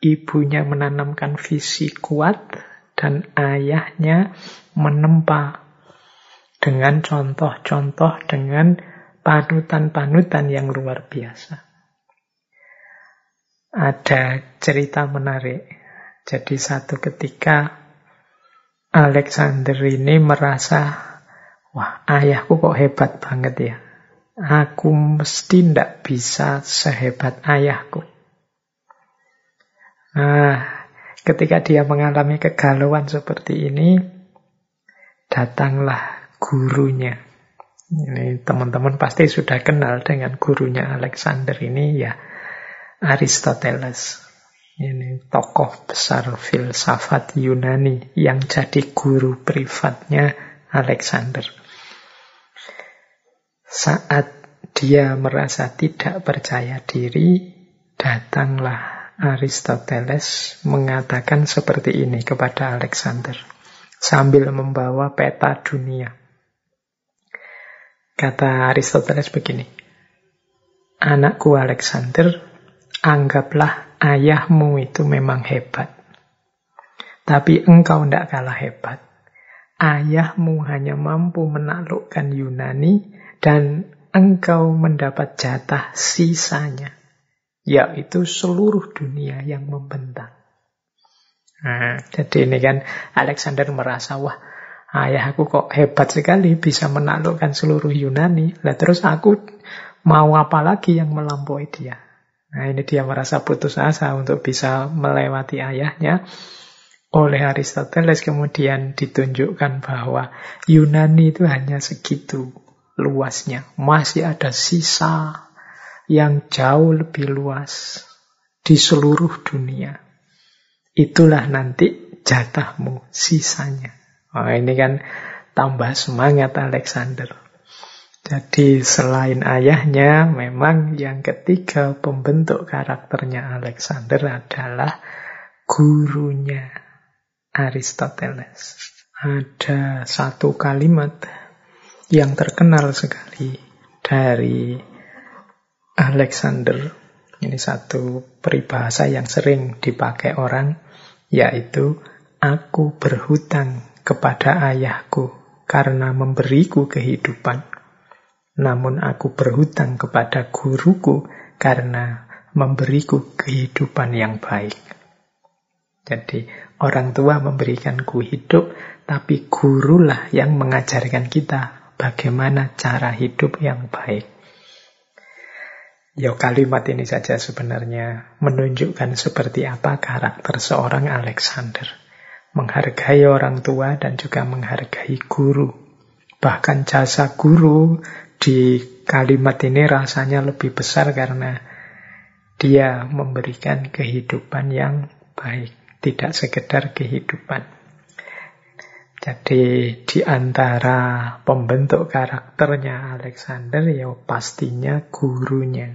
[SPEAKER 1] Ibunya menanamkan visi kuat dan ayahnya menempa dengan contoh-contoh, dengan panutan-panutan yang luar biasa. Ada cerita menarik. Jadi satu ketika Alexander ini merasa, wah ayahku kok hebat banget ya. Aku mesti tidak bisa sehebat ayahku. Nah, ketika dia mengalami kegalauan seperti ini, datanglah gurunya. Ini teman-teman pasti sudah kenal dengan gurunya Alexander ini ya Aristoteles. Ini tokoh besar filsafat Yunani yang jadi guru privatnya Alexander. Saat dia merasa tidak percaya diri, datanglah Aristoteles mengatakan seperti ini kepada Alexander sambil membawa peta dunia. Kata Aristoteles begini, Anakku Alexander, anggaplah ayahmu itu memang hebat. Tapi engkau tidak kalah hebat. Ayahmu hanya mampu menaklukkan Yunani dan engkau mendapat jatah sisanya. Yaitu seluruh dunia yang membentang. Nah, jadi ini kan Alexander merasa, wah ayahku kok hebat sekali bisa menaklukkan seluruh Yunani. Lah terus aku mau apa lagi yang melampaui dia? Nah ini dia merasa putus asa untuk bisa melewati ayahnya. Oleh Aristoteles kemudian ditunjukkan bahwa Yunani itu hanya segitu luasnya. Masih ada sisa yang jauh lebih luas di seluruh dunia. Itulah nanti jatahmu, sisanya. Oh, ini kan tambah semangat Alexander. Jadi selain ayahnya, memang yang ketiga pembentuk karakternya Alexander adalah gurunya Aristoteles. Ada satu kalimat yang terkenal sekali dari Alexander. Ini satu peribahasa yang sering dipakai orang, yaitu aku berhutang kepada ayahku karena memberiku kehidupan namun aku berhutang kepada guruku karena memberiku kehidupan yang baik. Jadi orang tua memberikanku hidup, tapi gurulah yang mengajarkan kita bagaimana cara hidup yang baik. Ya kalimat ini saja sebenarnya menunjukkan seperti apa karakter seorang Alexander. Menghargai orang tua dan juga menghargai guru. Bahkan jasa guru di kalimat ini rasanya lebih besar karena dia memberikan kehidupan yang baik, tidak sekedar kehidupan. Jadi di antara pembentuk karakternya Alexander ya pastinya gurunya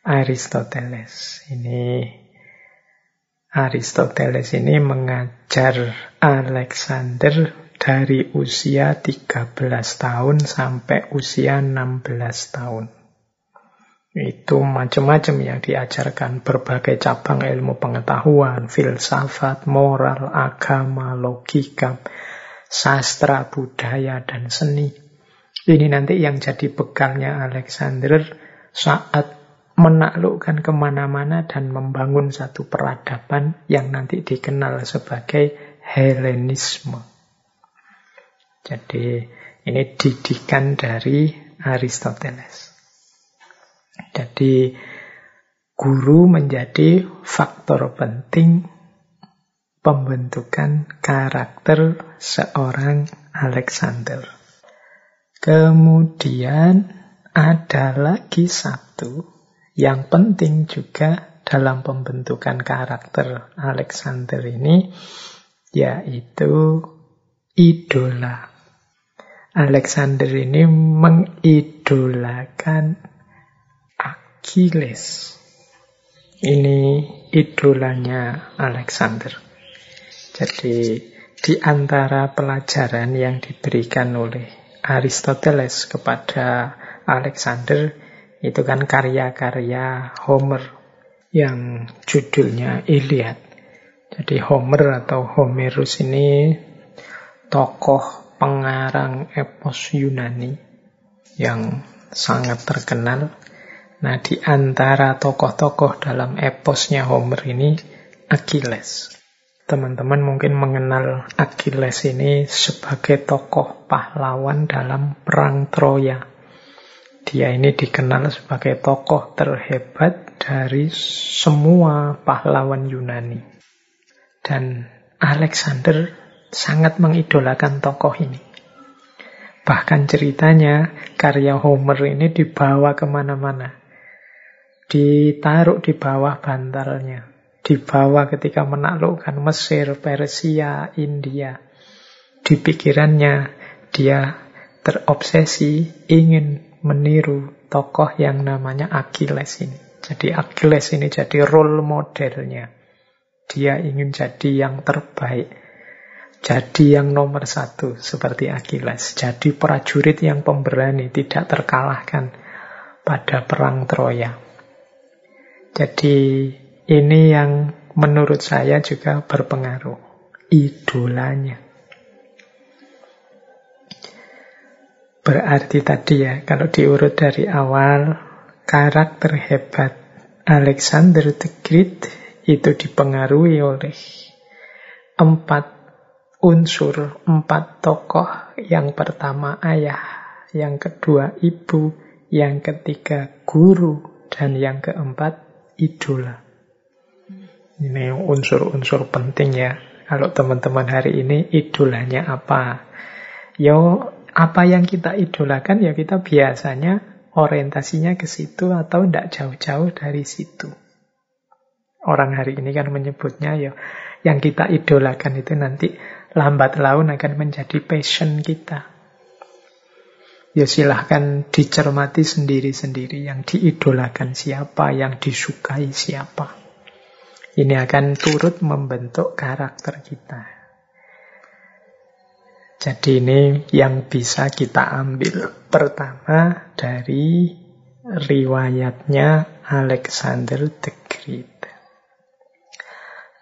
[SPEAKER 1] Aristoteles. Ini Aristoteles ini mengajar Alexander dari usia 13 tahun sampai usia 16 tahun. Itu macam-macam yang diajarkan berbagai cabang ilmu pengetahuan, filsafat, moral, agama, logika, sastra, budaya, dan seni. Ini nanti yang jadi bekalnya Alexander saat menaklukkan ke mana-mana dan membangun satu peradaban yang nanti dikenal sebagai Helenisme. Jadi ini didikan dari Aristoteles. Jadi guru menjadi faktor penting pembentukan karakter seorang Alexander. Kemudian ada lagi satu yang penting juga dalam pembentukan karakter Alexander ini, yaitu idola. Alexander ini mengidolakan Achilles. Ini idolanya Alexander. Jadi di antara pelajaran yang diberikan oleh Aristoteles kepada Alexander itu kan karya-karya Homer yang judulnya Iliad. Jadi Homer atau Homerus ini tokoh pengarang epos Yunani yang sangat terkenal. Nah, di antara tokoh-tokoh dalam eposnya Homer ini Achilles. Teman-teman mungkin mengenal Achilles ini sebagai tokoh pahlawan dalam perang Troya. Dia ini dikenal sebagai tokoh terhebat dari semua pahlawan Yunani. Dan Alexander sangat mengidolakan tokoh ini. Bahkan ceritanya karya Homer ini dibawa ke mana-mana. Ditaruh di bawah bantalnya. Dibawa ketika menaklukkan Mesir, Persia, India. Di pikirannya dia terobsesi ingin meniru tokoh yang namanya Achilles ini. Jadi Achilles ini jadi role modelnya. Dia ingin jadi yang terbaik jadi yang nomor satu seperti Achilles. Jadi prajurit yang pemberani tidak terkalahkan pada perang Troya. Jadi ini yang menurut saya juga berpengaruh. Idolanya. Berarti tadi ya, kalau diurut dari awal, karakter hebat Alexander the Great itu dipengaruhi oleh empat unsur empat tokoh. Yang pertama ayah, yang kedua ibu, yang ketiga guru, dan yang keempat idola. Ini unsur-unsur penting ya. Kalau teman-teman hari ini idolanya apa? Yo, apa yang kita idolakan ya kita biasanya orientasinya ke situ atau tidak jauh-jauh dari situ. Orang hari ini kan menyebutnya ya yang kita idolakan itu nanti lambat laun akan menjadi passion kita. Ya silahkan dicermati sendiri-sendiri yang diidolakan siapa, yang disukai siapa. Ini akan turut membentuk karakter kita. Jadi ini yang bisa kita ambil pertama dari riwayatnya Alexander the Great.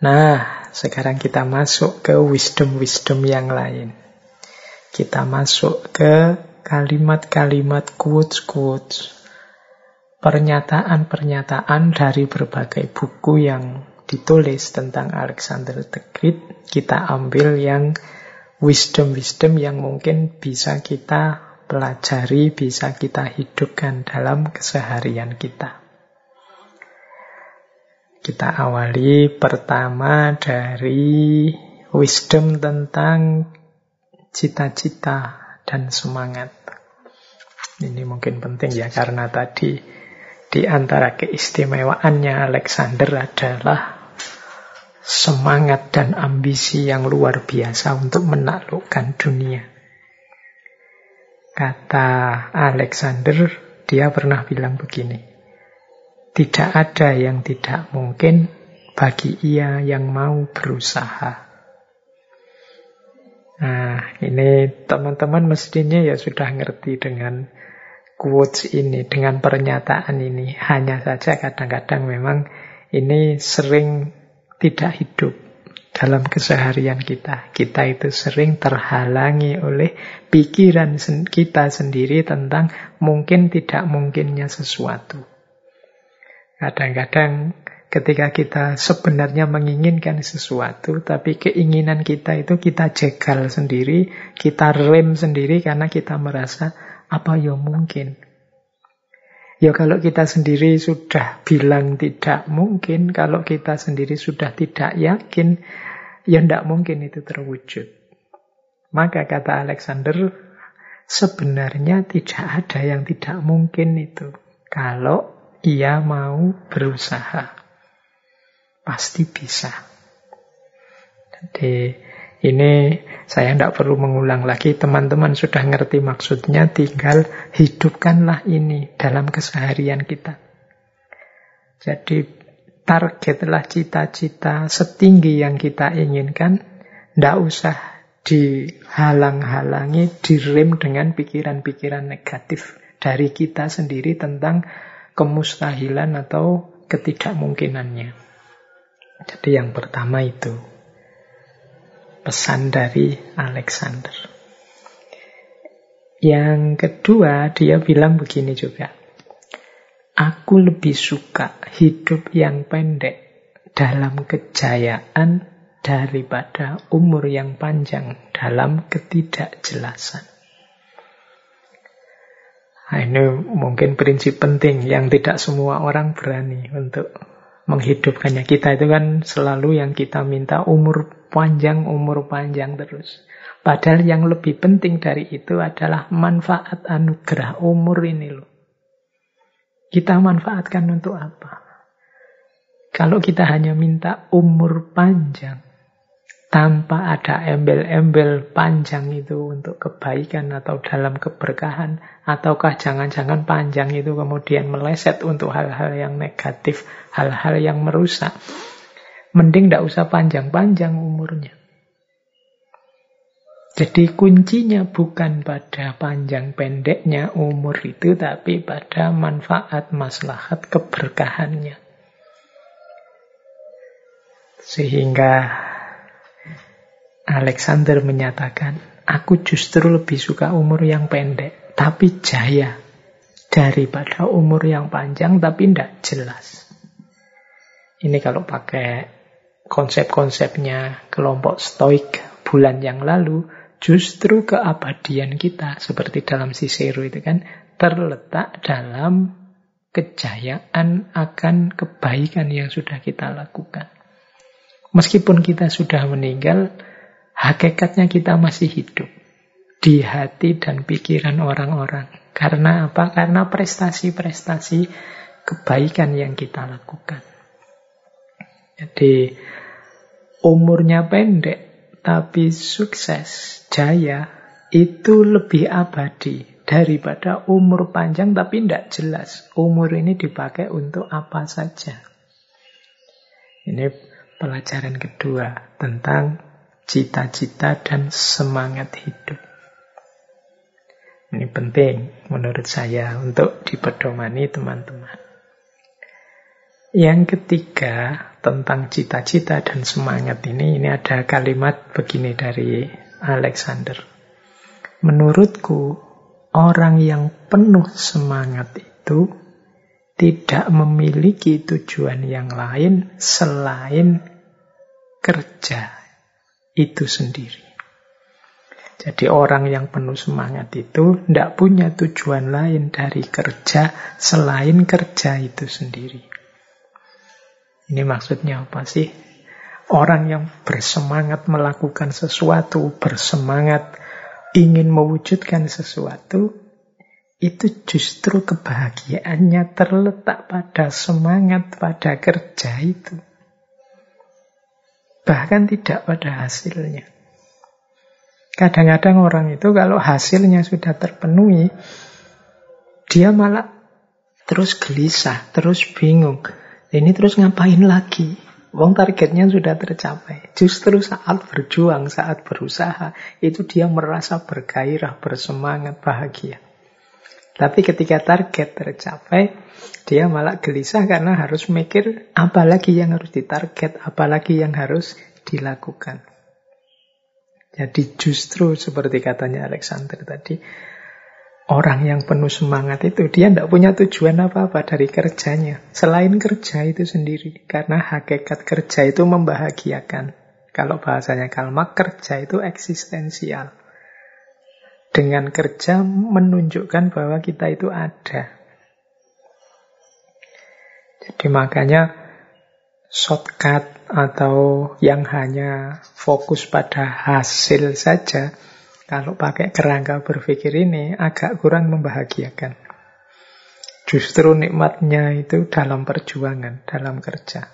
[SPEAKER 1] Nah, sekarang kita masuk ke wisdom-wisdom yang lain. Kita masuk ke kalimat-kalimat quotes-quotes. Pernyataan-pernyataan dari berbagai buku yang ditulis tentang Alexander the Great. Kita ambil yang wisdom-wisdom yang mungkin bisa kita pelajari, bisa kita hidupkan dalam keseharian kita. Kita awali pertama dari wisdom tentang cita-cita dan semangat. Ini mungkin penting ya karena tadi di antara keistimewaannya Alexander adalah semangat dan ambisi yang luar biasa untuk menaklukkan dunia. Kata Alexander, dia pernah bilang begini, tidak ada yang tidak mungkin bagi ia yang mau berusaha. Nah, ini teman-teman mestinya ya sudah ngerti dengan quotes ini, dengan pernyataan ini. Hanya saja kadang-kadang memang ini sering tidak hidup dalam keseharian kita. Kita itu sering terhalangi oleh pikiran kita sendiri tentang mungkin tidak mungkinnya sesuatu. Kadang-kadang ketika kita sebenarnya menginginkan sesuatu, tapi keinginan kita itu kita jegal sendiri, kita rem sendiri karena kita merasa apa ya mungkin. Ya kalau kita sendiri sudah bilang tidak mungkin, kalau kita sendiri sudah tidak yakin, ya tidak mungkin itu terwujud. Maka kata Alexander, sebenarnya tidak ada yang tidak mungkin itu. Kalau ia mau berusaha. Pasti bisa. Jadi ini saya tidak perlu mengulang lagi, teman-teman sudah ngerti maksudnya, tinggal hidupkanlah ini dalam keseharian kita. Jadi targetlah cita-cita setinggi yang kita inginkan, tidak usah dihalang-halangi, direm dengan pikiran-pikiran negatif dari kita sendiri tentang kemustahilan atau ketidakmungkinannya. Jadi yang pertama itu pesan dari Alexander. Yang kedua, dia bilang begini juga. Aku lebih suka hidup yang pendek dalam kejayaan daripada umur yang panjang dalam ketidakjelasan. Nah, ini mungkin prinsip penting yang tidak semua orang berani untuk menghidupkannya. Kita itu kan selalu yang kita minta umur panjang, umur panjang terus. Padahal yang lebih penting dari itu adalah manfaat anugerah umur ini loh. Kita manfaatkan untuk apa? Kalau kita hanya minta umur panjang, tanpa ada embel-embel panjang itu untuk kebaikan atau dalam keberkahan, ataukah jangan-jangan panjang itu kemudian meleset untuk hal-hal yang negatif, hal-hal yang merusak. Mending tidak usah panjang-panjang umurnya. Jadi kuncinya bukan pada panjang pendeknya umur itu, tapi pada manfaat, maslahat, keberkahannya. Sehingga Alexander menyatakan, aku justru lebih suka umur yang pendek, tapi jaya, daripada umur yang panjang, tapi tidak jelas. Ini kalau pakai konsep-konsepnya kelompok stoik bulan yang lalu, justru keabadian kita, seperti dalam Cicero itu kan, terletak dalam kejayaan akan kebaikan yang sudah kita lakukan. Meskipun kita sudah meninggal, hakikatnya kita masih hidup di hati dan pikiran orang-orang. Karena apa? Karena prestasi-prestasi kebaikan yang kita lakukan. Jadi umurnya pendek tapi sukses, jaya, itu lebih abadi daripada umur panjang tapi tidak jelas. Umur ini dipakai untuk apa saja. Ini pelajaran kedua tentang cita-cita dan semangat hidup. Ini penting menurut saya untuk dipedomani teman-teman. Yang ketiga, tentang cita-cita dan semangat ini, ini ada kalimat begini dari Alexander. Menurutku, orang yang penuh semangat itu tidak memiliki tujuan yang lain selain kerja itu sendiri. Jadi orang yang penuh semangat itu tidak punya tujuan lain dari kerja selain kerja itu sendiri. Ini maksudnya apa sih? Orang yang bersemangat melakukan sesuatu, bersemangat ingin mewujudkan sesuatu, itu justru kebahagiaannya terletak pada semangat, pada kerja itu. Bahkan tidak pada hasilnya. Kadang-kadang orang itu kalau hasilnya sudah terpenuhi, dia malah terus gelisah, terus bingung. Ini terus ngapain lagi? Wong targetnya sudah tercapai. Justru saat berjuang, saat berusaha, itu dia merasa bergairah, bersemangat, bahagia. Tapi ketika target tercapai, dia malah gelisah karena harus mikir apalagi yang harus ditarget, apalagi yang harus dilakukan. Jadi justru seperti katanya Alexander tadi, orang yang penuh semangat itu dia tidak punya tujuan apa-apa dari kerjanya. Selain kerja itu sendiri karena hakikat kerja itu membahagiakan. Kalau bahasanya Kalmak kerja itu eksistensial. Dengan kerja menunjukkan bahwa kita itu ada. Jadi makanya shortcut atau yang hanya fokus pada hasil saja kalau pakai kerangka berpikir ini agak kurang membahagiakan. Justru nikmatnya itu dalam perjuangan, dalam kerja.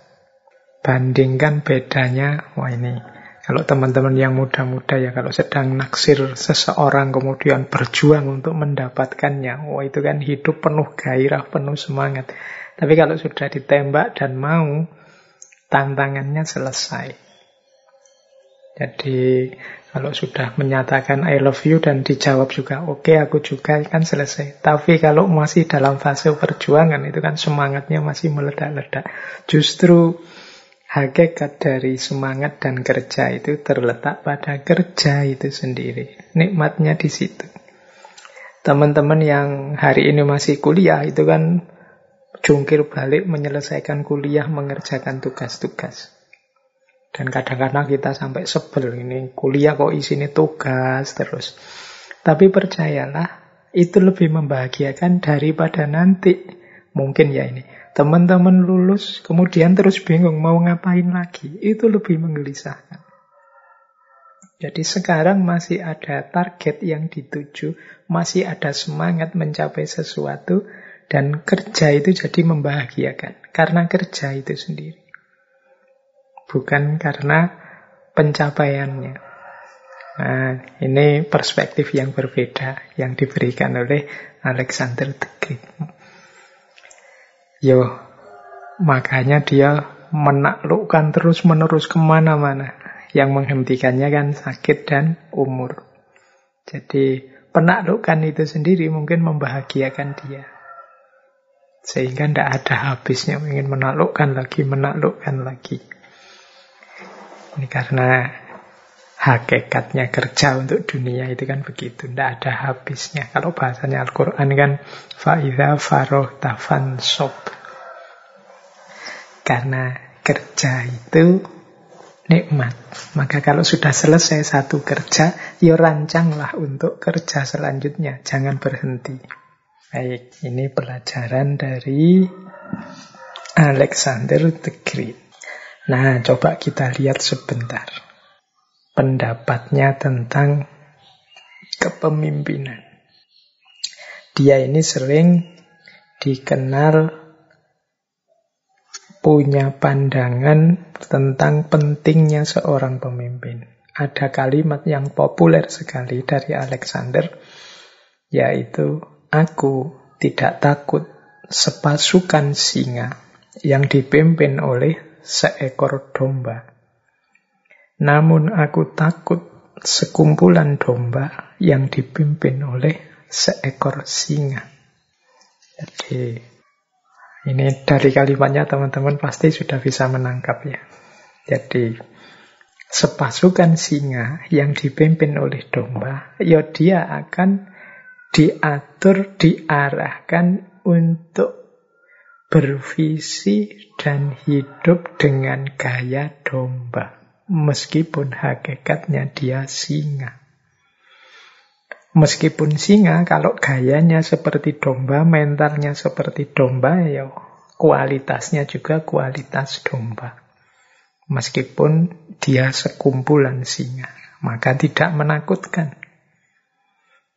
[SPEAKER 1] Bandingkan bedanya, wah ini kalau teman-teman yang muda-muda ya kalau sedang naksir seseorang kemudian berjuang untuk mendapatkannya, wah itu kan hidup penuh gairah, penuh semangat. Tapi kalau sudah ditembak dan mau, tantangannya selesai. Jadi kalau sudah menyatakan I love you dan dijawab juga oke okay, aku juga kan selesai. Tapi kalau masih dalam fase perjuangan itu kan semangatnya masih meledak-ledak. Justru hakikat dari semangat dan kerja itu terletak pada kerja itu sendiri. Nikmatnya di situ. Teman-teman yang hari ini masih kuliah itu kan jungkir balik menyelesaikan kuliah mengerjakan tugas-tugas. Dan kadang-kadang kita sampai sebel ini kuliah kok isinya tugas terus. Tapi percayalah itu lebih membahagiakan daripada nanti. Mungkin ya ini. Teman-teman lulus kemudian terus bingung mau ngapain lagi. Itu lebih menggelisahkan. Jadi sekarang masih ada target yang dituju, masih ada semangat mencapai sesuatu, dan kerja itu jadi membahagiakan. Karena kerja itu sendiri bukan karena pencapaiannya. Nah, ini perspektif yang berbeda yang diberikan oleh Alexander the Great. Yo, makanya dia menaklukkan terus-menerus ke mana-mana. Yang menghentikannya kan sakit dan umur. Jadi penaklukan itu sendiri mungkin membahagiakan dia. Sehingga tidak ada habisnya ingin menaklukkan lagi, menaklukkan lagi. Ini karena hakikatnya kerja untuk dunia itu kan begitu. Tidak ada habisnya. Kalau bahasanya Al-Quran kan fa'idha faroh tafan sob. Karena kerja itu nikmat. Maka kalau sudah selesai satu kerja, ya rancanglah untuk kerja selanjutnya. Jangan berhenti. Baik, ini pelajaran dari Alexander the Great. Nah, coba kita lihat sebentar pendapatnya tentang kepemimpinan. Dia ini sering dikenal punya pandangan tentang pentingnya seorang pemimpin. Ada kalimat yang populer sekali dari Alexander, yaitu aku tidak takut sepasukan singa yang dipimpin oleh seekor domba. Namun aku takut sekumpulan domba yang dipimpin oleh seekor singa. Jadi ini dari kalimatnya teman-teman pasti sudah bisa menangkap ya. Jadi sepasukan singa yang dipimpin oleh domba, ya dia akan diatur, diarahkan untuk bervisi dan hidup dengan gaya domba. Meskipun hakikatnya dia singa. Meskipun singa, kalau gayanya seperti domba, mentalnya seperti domba, ya kualitasnya juga kualitas domba. Meskipun dia sekumpulan singa, maka tidak menakutkan.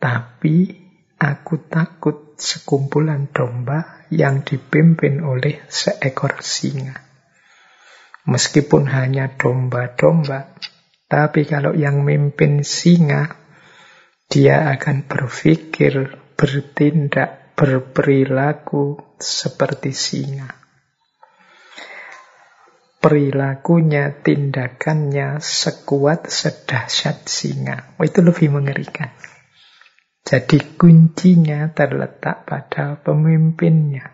[SPEAKER 1] Tapi aku takut sekumpulan domba yang dipimpin oleh seekor singa. Meskipun hanya domba-domba, tapi kalau yang mimpin singa, dia akan berpikir, bertindak, berperilaku seperti singa. Perilakunya, tindakannya sekuat sedahsyat singa. Oh, itu lebih mengerikan. Jadi kuncinya terletak pada pemimpinnya.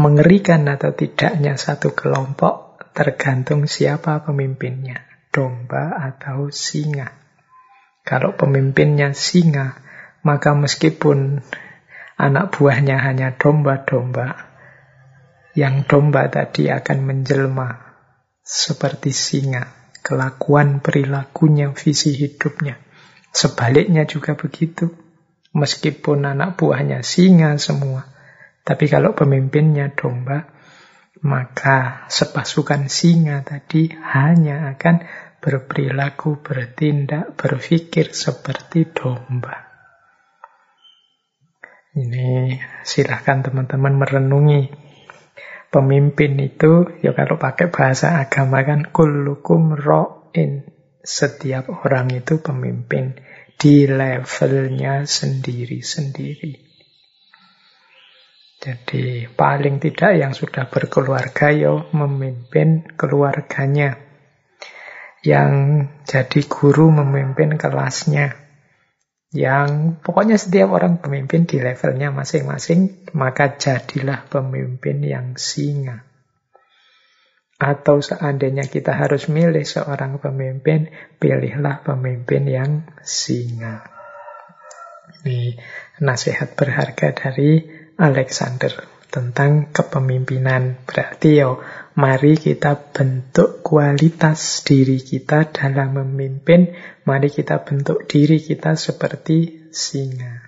[SPEAKER 1] Mengerikan atau tidaknya satu kelompok tergantung siapa pemimpinnya, domba atau singa. Kalau pemimpinnya singa, maka meskipun anak buahnya hanya domba-domba, yang domba tadi akan menjelma seperti singa. Kelakuan perilakunya, visi hidupnya. Sebaliknya juga begitu. Meskipun anak buahnya singa semua. Tapi kalau pemimpinnya domba, maka sepasukan singa tadi hanya akan berperilaku, bertindak, berpikir seperti domba. Ini silahkan teman-teman merenungi Pemimpin itu, ya kalau pakai bahasa agama kan, kullukum ro'in. Setiap orang itu pemimpin di levelnya sendiri-sendiri. Jadi paling tidak yang sudah berkeluarga ya memimpin keluarganya. Yang jadi guru memimpin kelasnya yang pokoknya setiap orang pemimpin di levelnya masing-masing, maka jadilah pemimpin yang singa. Atau seandainya kita harus milih seorang pemimpin, pilihlah pemimpin yang singa. Ini nasihat berharga dari Alexander tentang kepemimpinan. Berarti yo, mari kita bentuk kualitas diri kita dalam memimpin Mari kita bentuk diri kita seperti singa.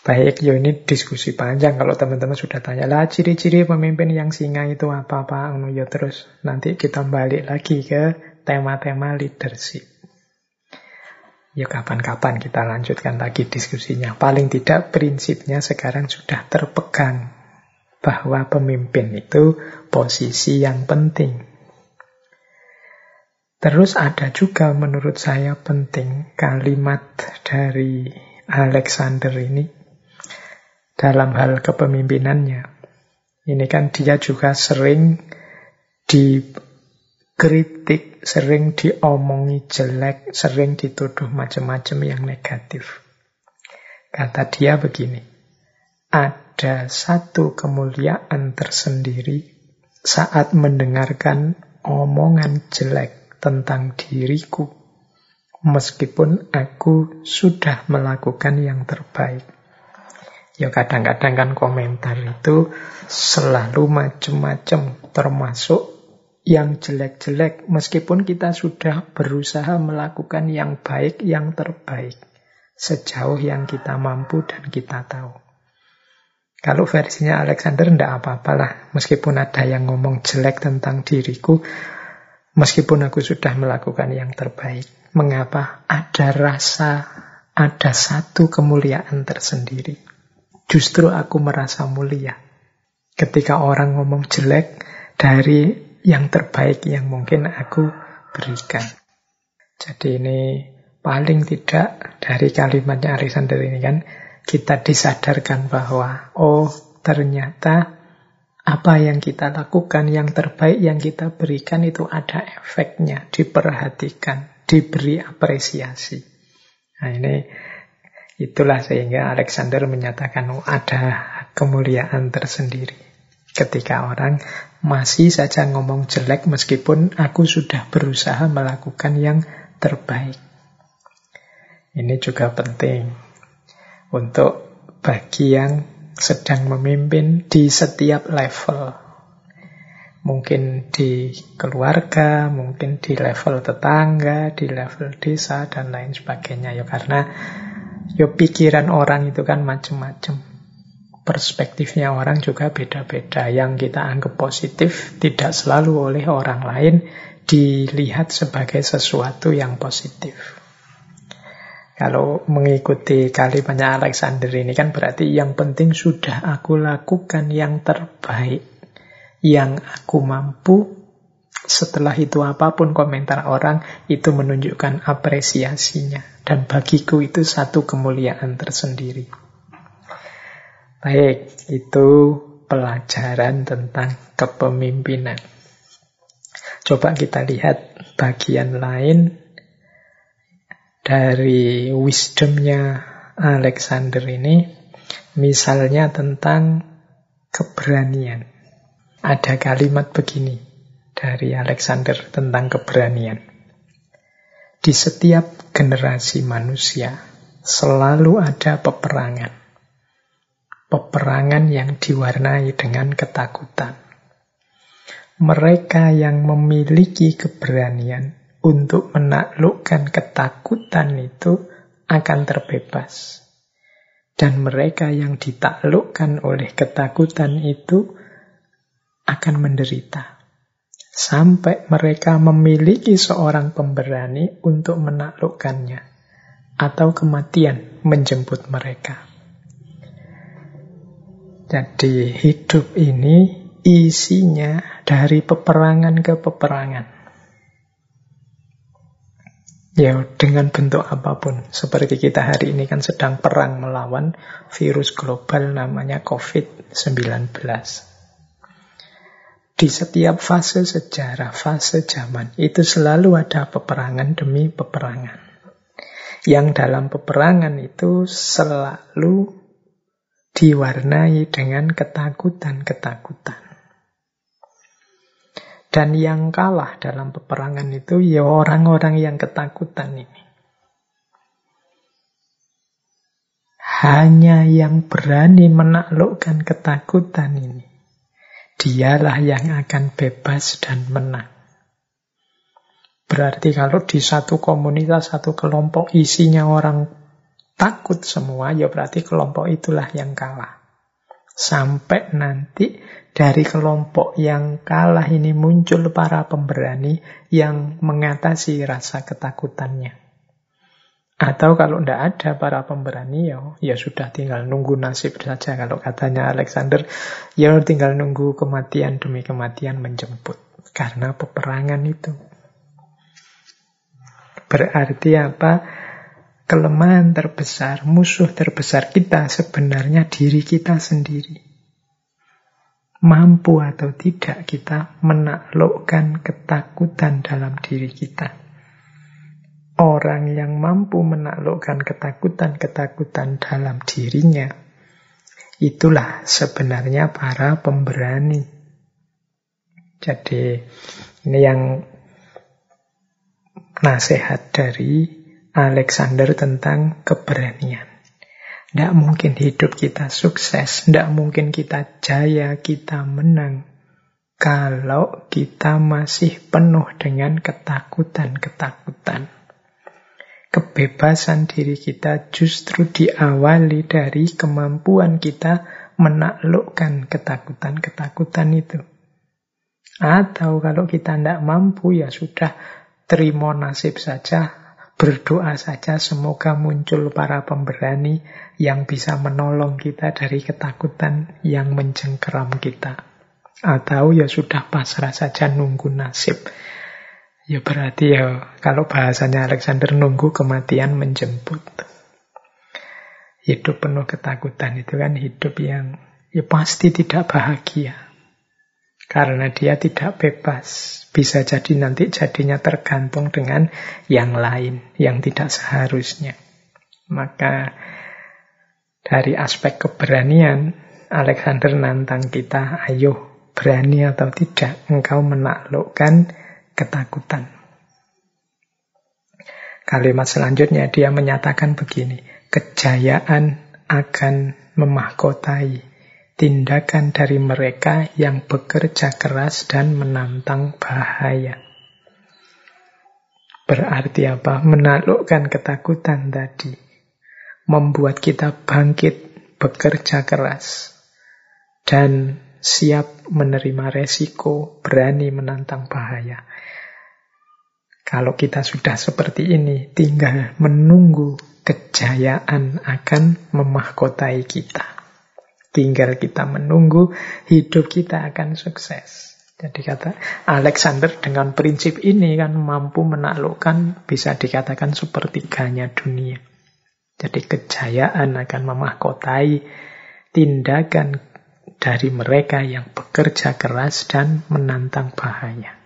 [SPEAKER 1] Baik, yo ini diskusi panjang kalau teman-teman sudah tanya lah ciri-ciri pemimpin yang singa itu apa-apa, ya terus nanti kita balik lagi ke tema-tema leadership. Ya kapan-kapan kita lanjutkan lagi diskusinya. Paling tidak prinsipnya sekarang sudah terpegang bahwa pemimpin itu posisi yang penting. Terus ada juga menurut saya penting kalimat dari Alexander ini dalam hal kepemimpinannya. Ini kan dia juga sering dikritik, sering diomongi jelek, sering dituduh macam-macam yang negatif. Kata dia begini, ada satu kemuliaan tersendiri saat mendengarkan omongan jelek tentang diriku, meskipun aku sudah melakukan yang terbaik. Ya kadang-kadang kan komentar itu selalu macam-macam, termasuk yang jelek-jelek, meskipun kita sudah berusaha melakukan yang baik, yang terbaik, sejauh yang kita mampu dan kita tahu. Kalau versinya Alexander, tidak apa-apalah. Meskipun ada yang ngomong jelek tentang diriku, Meskipun aku sudah melakukan yang terbaik, mengapa ada rasa, ada satu kemuliaan tersendiri? Justru aku merasa mulia. Ketika orang ngomong jelek dari yang terbaik yang mungkin aku berikan. Jadi ini paling tidak dari kalimatnya Alexander ini kan kita disadarkan bahwa oh ternyata apa yang kita lakukan, yang terbaik yang kita berikan itu ada efeknya, diperhatikan, diberi apresiasi. Nah ini itulah sehingga Alexander menyatakan oh, ada kemuliaan tersendiri. Ketika orang masih saja ngomong jelek meskipun aku sudah berusaha melakukan yang terbaik. Ini juga penting untuk bagi yang sedang memimpin di setiap level. Mungkin di keluarga, mungkin di level tetangga, di level desa, dan lain sebagainya. Ya karena ya pikiran orang itu kan macam-macam. Perspektifnya orang juga beda-beda. Yang kita anggap positif tidak selalu oleh orang lain dilihat sebagai sesuatu yang positif. Kalau mengikuti kalimatnya Alexander ini kan berarti yang penting sudah aku lakukan yang terbaik. Yang aku mampu, setelah itu apa pun komentar orang, itu menunjukkan apresiasinya. Dan bagiku itu satu kemuliaan tersendiri. Baik, itu pelajaran tentang kepemimpinan. Coba kita lihat bagian lain dari wisdomnya Alexander ini, misalnya tentang keberanian. Ada kalimat begini dari Alexander tentang keberanian. Di setiap generasi manusia selalu ada peperangan. Peperangan yang diwarnai dengan ketakutan. Mereka yang memiliki keberanian untuk menaklukkan ketakutan itu akan terbebas. Dan mereka yang ditaklukkan oleh ketakutan itu akan menderita. Sampai mereka memiliki seorang pemberani untuk menaklukkannya. Atau kematian menjemput mereka. Jadi hidup ini isinya dari peperangan ke peperangan. Ya, dengan bentuk apa pun. Seperti kita hari ini kan sedang perang melawan virus global namanya COVID-19. Di setiap fase sejarah, fase zaman, itu selalu ada peperangan demi peperangan. Yang dalam peperangan itu selalu diwarnai dengan ketakutan-ketakutan. Dan yang kalah dalam peperangan itu ya orang-orang yang ketakutan ini. Hanya yang berani menaklukkan ketakutan ini. Dialah yang akan bebas dan menang. Berarti kalau di satu komunitas, satu kelompok isinya orang takut semua, ya berarti kelompok itulah yang kalah. Sampai nanti dari kelompok yang kalah ini muncul para pemberani yang mengatasi rasa ketakutannya. Atau kalau tidak ada para pemberani, ya, ya sudah tinggal nunggu nasib saja. Kalau katanya Alexander, ya tinggal nunggu kematian demi kematian menjemput. Karena peperangan itu. Berarti apa? kelemahan terbesar, musuh terbesar kita sebenarnya diri kita sendiri. Mampu atau tidak kita menaklukkan ketakutan dalam diri kita. Orang yang mampu menaklukkan ketakutan-ketakutan dalam dirinya, itulah sebenarnya para pemberani. Jadi ini yang nasihat dari Alexander tentang keberanian. Tidak mungkin hidup kita sukses, tidak mungkin kita jaya, kita menang, kalau kita masih penuh dengan ketakutan-ketakutan. Kebebasan diri kita justru diawali dari kemampuan kita menaklukkan ketakutan-ketakutan itu. Atau kalau kita tidak mampu, ya sudah terima nasib saja, Berdoa saja semoga muncul para pemberani yang bisa menolong kita dari ketakutan yang mencengkeram kita. Atau ya sudah pasrah saja nunggu nasib. Ya berarti ya kalau bahasanya Alexander nunggu kematian menjemput. Hidup penuh ketakutan itu kan hidup yang ya pasti tidak bahagia. Karena dia tidak bebas. Bisa jadi nanti jadinya tergantung dengan yang lain, yang tidak seharusnya. Maka dari aspek keberanian, Alexander nantang kita, ayo berani atau tidak engkau menaklukkan ketakutan. Kalimat selanjutnya dia menyatakan begini, kejayaan akan memahkotai tindakan dari mereka yang bekerja keras dan menantang bahaya. Berarti apa? Menaklukkan ketakutan tadi. Membuat kita bangkit, bekerja keras. Dan siap menerima resiko, berani menantang bahaya. Kalau kita sudah seperti ini, tinggal menunggu kejayaan akan memahkotai kita. Tinggal kita menunggu, hidup kita akan sukses. Jadi kata Alexander dengan prinsip ini kan mampu menaklukkan bisa dikatakan sepertiganya dunia. Jadi kejayaan akan memahkotai tindakan dari mereka yang bekerja keras dan menantang bahaya.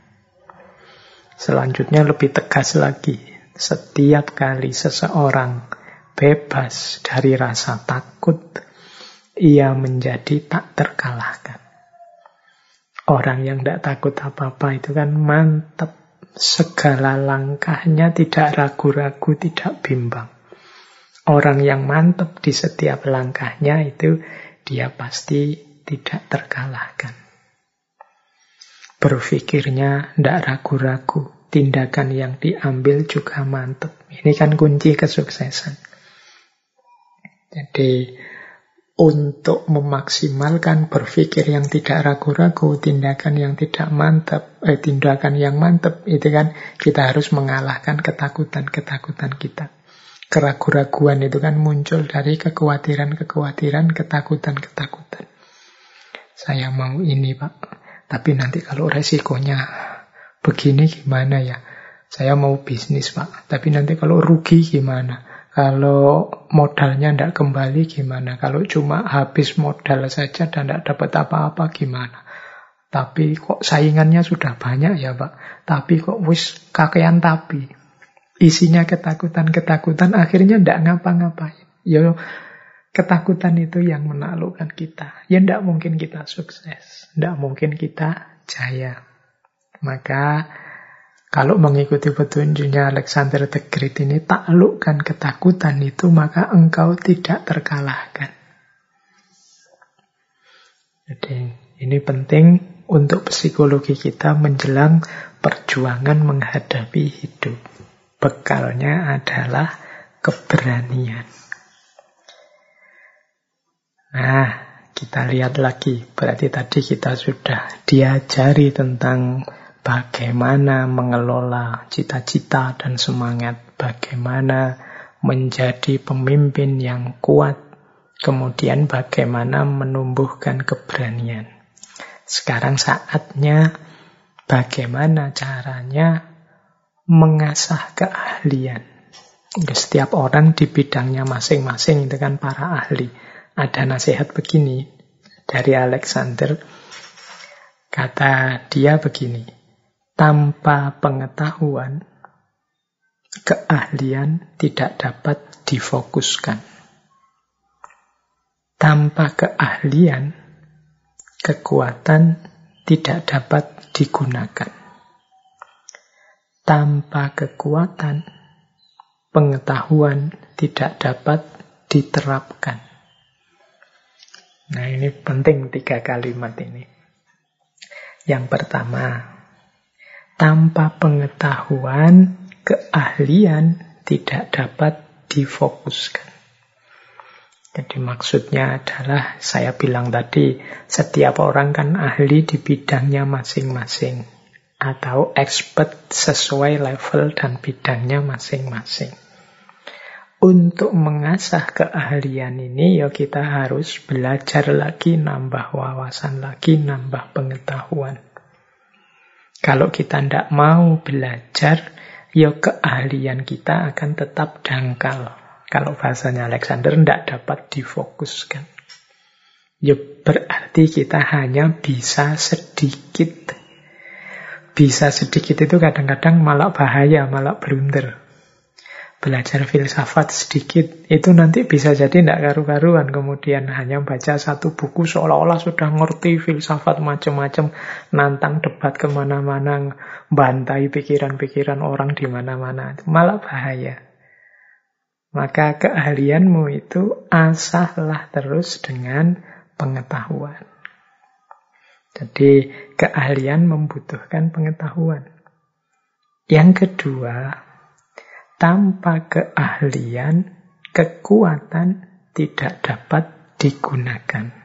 [SPEAKER 1] Selanjutnya lebih tegas lagi. Setiap kali seseorang bebas dari rasa takut, ia menjadi tak terkalahkan. Orang yang tidak takut apa-apa itu kan mantap. Segala langkahnya tidak ragu-ragu, tidak bimbang. Orang yang mantap di setiap langkahnya itu dia pasti tidak terkalahkan. Berpikirnya tidak ragu-ragu, tindakan yang diambil juga mantap. Ini kan kunci kesuksesan. Jadi untuk memaksimalkan berpikir yang tidak ragu-ragu, tindakan yang tidak mantap, eh, tindakan yang mantap, itu kan kita harus mengalahkan ketakutan-ketakutan kita. Keraguan-raguan itu kan muncul dari kekhawatiran-kekhawatiran, ketakutan-ketakutan. Saya mau ini, Pak. Tapi nanti kalau resikonya begini gimana ya? Saya mau bisnis, Pak. Tapi nanti kalau rugi gimana? Kalau modalnya tidak kembali gimana? Kalau cuma habis modal saja dan tidak dapat apa-apa gimana? Tapi kok saingannya sudah banyak ya Pak. Tapi kok wis kakean tapi. Isinya ketakutan-ketakutan akhirnya tidak ngapa-ngapain. Ya ketakutan itu yang menaklukkan kita. Ya tidak mungkin kita sukses. Tidak mungkin kita jaya. Maka kalau mengikuti petunjuknya Alexander the Great ini taklukkan ketakutan itu maka engkau tidak terkalahkan. Jadi ini penting untuk psikologi kita menjelang perjuangan menghadapi hidup. Bekalnya adalah keberanian. Nah, kita lihat lagi. Berarti tadi kita sudah diajari tentang bagaimana mengelola cita-cita dan semangat, bagaimana menjadi pemimpin yang kuat, kemudian bagaimana menumbuhkan keberanian. Sekarang saatnya bagaimana caranya mengasah keahlian. Setiap orang di bidangnya masing-masing kan para ahli. Ada nasihat begini dari Alexander. Kata dia begini, tanpa pengetahuan, keahlian tidak dapat difokuskan. Tanpa keahlian, kekuatan tidak dapat digunakan. Tanpa kekuatan, pengetahuan tidak dapat diterapkan. Nah, ini penting tiga kalimat ini. Yang pertama, tanpa pengetahuan, keahlian tidak dapat difokuskan. Jadi maksudnya adalah saya bilang tadi, setiap orang kan ahli di bidangnya masing-masing atau expert sesuai level dan bidangnya masing-masing. Untuk mengasah keahlian ini ya kita harus belajar lagi, nambah wawasan lagi, nambah pengetahuan. Kalau kita tidak mau belajar, ya keahlian kita akan tetap dangkal. Kalau bahasanya Alexander tidak dapat difokuskan. Ya berarti kita hanya bisa sedikit. Bisa sedikit itu kadang-kadang malah bahaya, malah blunder belajar filsafat sedikit, itu nanti bisa jadi tidak karu-karuan. Kemudian hanya baca satu buku seolah-olah sudah ngerti filsafat macam-macam, nantang debat ke mana-mana, bantai pikiran-pikiran orang di mana-mana. Malah bahaya. Maka keahlianmu itu asahlah terus dengan pengetahuan. Jadi keahlian membutuhkan pengetahuan. Yang kedua, tanpa keahlian, kekuatan tidak dapat digunakan.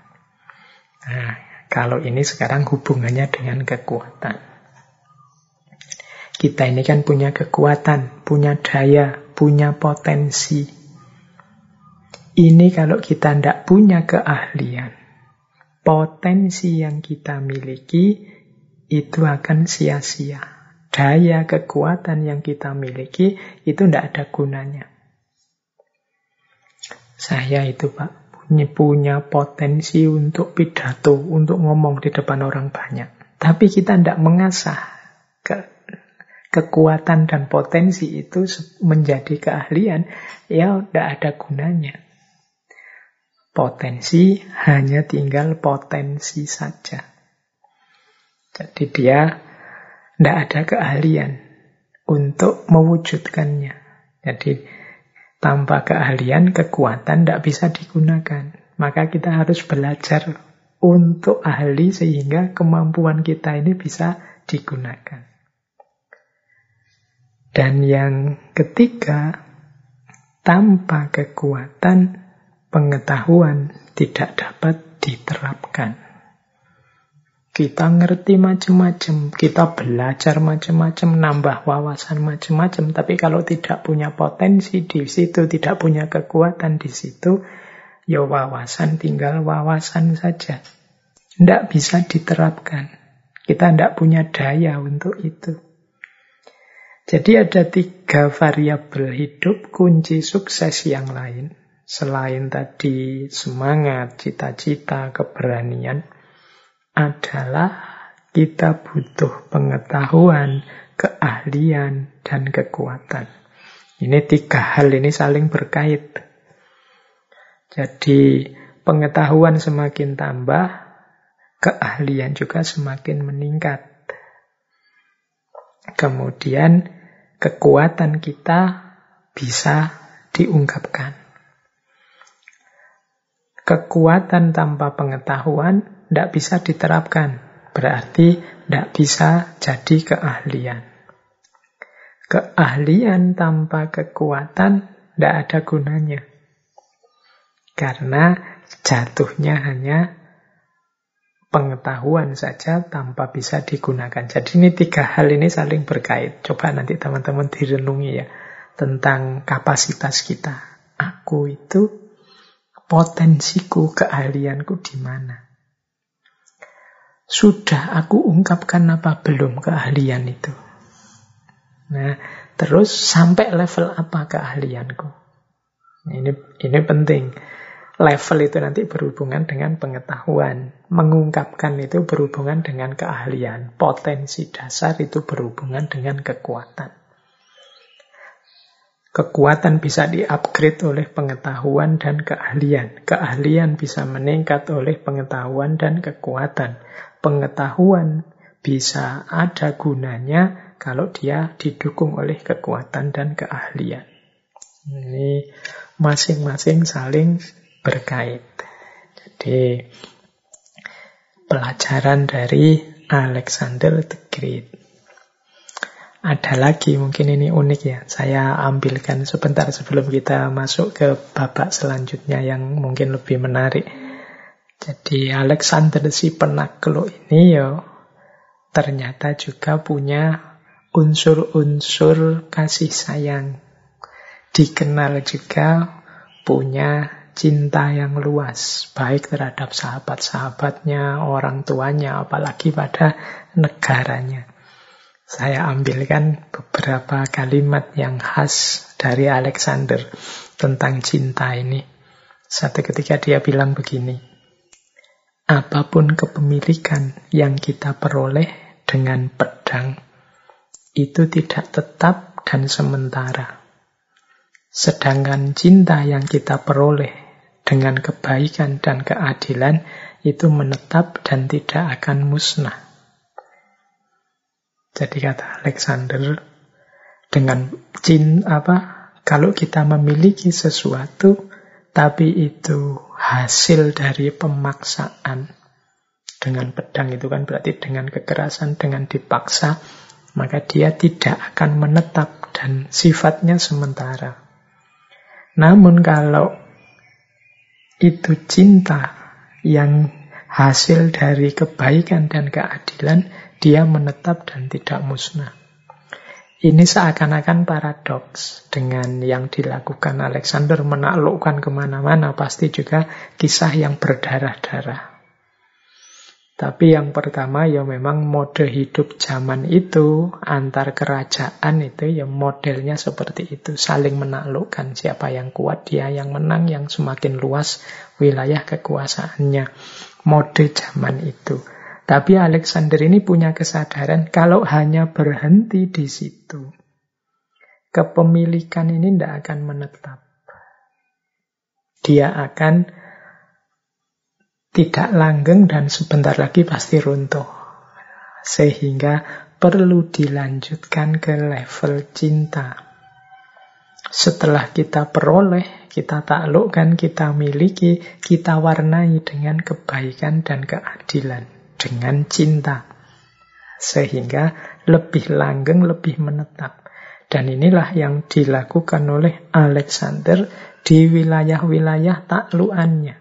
[SPEAKER 1] Nah, kalau ini sekarang hubungannya dengan kekuatan. Kita ini kan punya kekuatan, punya daya, punya potensi. Ini kalau kita tidak punya keahlian, potensi yang kita miliki itu akan sia-sia daya kekuatan yang kita miliki itu tidak ada gunanya. Saya itu Pak punya, punya potensi untuk pidato, untuk ngomong di depan orang banyak. Tapi kita tidak mengasah ke kekuatan dan potensi itu menjadi keahlian, ya tidak ada gunanya. Potensi hanya tinggal potensi saja. Jadi dia tidak ada keahlian untuk mewujudkannya. Jadi tanpa keahlian, kekuatan tidak bisa digunakan. Maka kita harus belajar untuk ahli sehingga kemampuan kita ini bisa digunakan. Dan yang ketiga, tanpa kekuatan pengetahuan tidak dapat diterapkan. Kita ngerti macam-macam, kita belajar macam-macam, nambah wawasan macam-macam, tapi kalau tidak punya potensi di situ, tidak punya kekuatan di situ, ya wawasan tinggal wawasan saja. Tidak bisa diterapkan. Kita tidak punya daya untuk itu. Jadi ada tiga variabel hidup kunci sukses yang lain. Selain tadi semangat, cita-cita, keberanian, adalah kita butuh pengetahuan, keahlian, dan kekuatan. Ini tiga hal ini saling berkait. Jadi pengetahuan semakin tambah, keahlian juga semakin meningkat. Kemudian kekuatan kita bisa diungkapkan. Kekuatan tanpa pengetahuan tidak bisa diterapkan. Berarti tidak bisa jadi keahlian. Keahlian tanpa kekuatan tidak ada gunanya. Karena jatuhnya hanya pengetahuan saja tanpa bisa digunakan. Jadi ini tiga hal ini saling berkait. Coba nanti teman-teman direnungi ya tentang kapasitas kita. Aku itu potensiku, keahlianku di mana? Sudah aku ungkapkan apa belum keahlian itu? Nah, terus sampai level apa keahlianku? Ini ini penting. Level itu nanti berhubungan dengan pengetahuan. Mengungkapkan itu berhubungan dengan keahlian. Potensi dasar itu berhubungan dengan kekuatan. Kekuatan bisa di-upgrade oleh pengetahuan dan keahlian. Keahlian bisa meningkat oleh pengetahuan dan kekuatan. Pengetahuan bisa ada gunanya kalau dia didukung oleh kekuatan dan keahlian. Ini masing-masing saling berkait. Jadi pelajaran dari Alexander the Great. Ada lagi mungkin ini unik ya. Saya ambilkan sebentar sebelum kita masuk ke babak selanjutnya yang mungkin lebih menarik. Jadi Alexander si penakluk ini ya ternyata juga punya unsur-unsur kasih sayang. Dikenal juga punya cinta yang luas, baik terhadap sahabat-sahabatnya, orang tuanya, apalagi pada negaranya. Saya ambilkan beberapa kalimat yang khas dari Alexander tentang cinta ini. Satu ketika dia bilang begini, apa pun kepemilikan yang kita peroleh dengan pedang, itu tidak tetap dan sementara. Sedangkan cinta yang kita peroleh dengan kebaikan dan keadilan itu menetap dan tidak akan musnah. Jadi kata Alexander, dengan cin apa kalau kita memiliki sesuatu tapi itu hasil dari pemaksaan dengan pedang itu kan berarti dengan kekerasan dengan dipaksa maka dia tidak akan menetap dan sifatnya sementara. Namun kalau itu cinta yang hasil dari kebaikan dan keadilan, dia menetap dan tidak musnah. Ini seakan-akan paradoks dengan yang dilakukan Alexander menaklukkan ke mana-mana, pasti juga kisah yang berdarah-darah. Tapi yang pertama ya memang mode hidup zaman itu antar kerajaan itu ya modelnya seperti itu. Saling menaklukkan siapa yang kuat dia yang menang yang semakin luas wilayah kekuasaannya. Mode zaman itu. Tapi Alexander ini punya kesadaran kalau hanya berhenti di situ, kepemilikan ini tidak akan menetap. Dia akan tidak langgeng dan sebentar lagi pasti runtuh. Sehingga perlu dilanjutkan ke level cinta. Setelah kita peroleh, kita taklukkan, kita miliki, kita warnai dengan kebaikan dan keadilan dengan cinta. Sehingga lebih langgeng, lebih menetap. Dan inilah yang dilakukan oleh Alexander di wilayah-wilayah takluannya.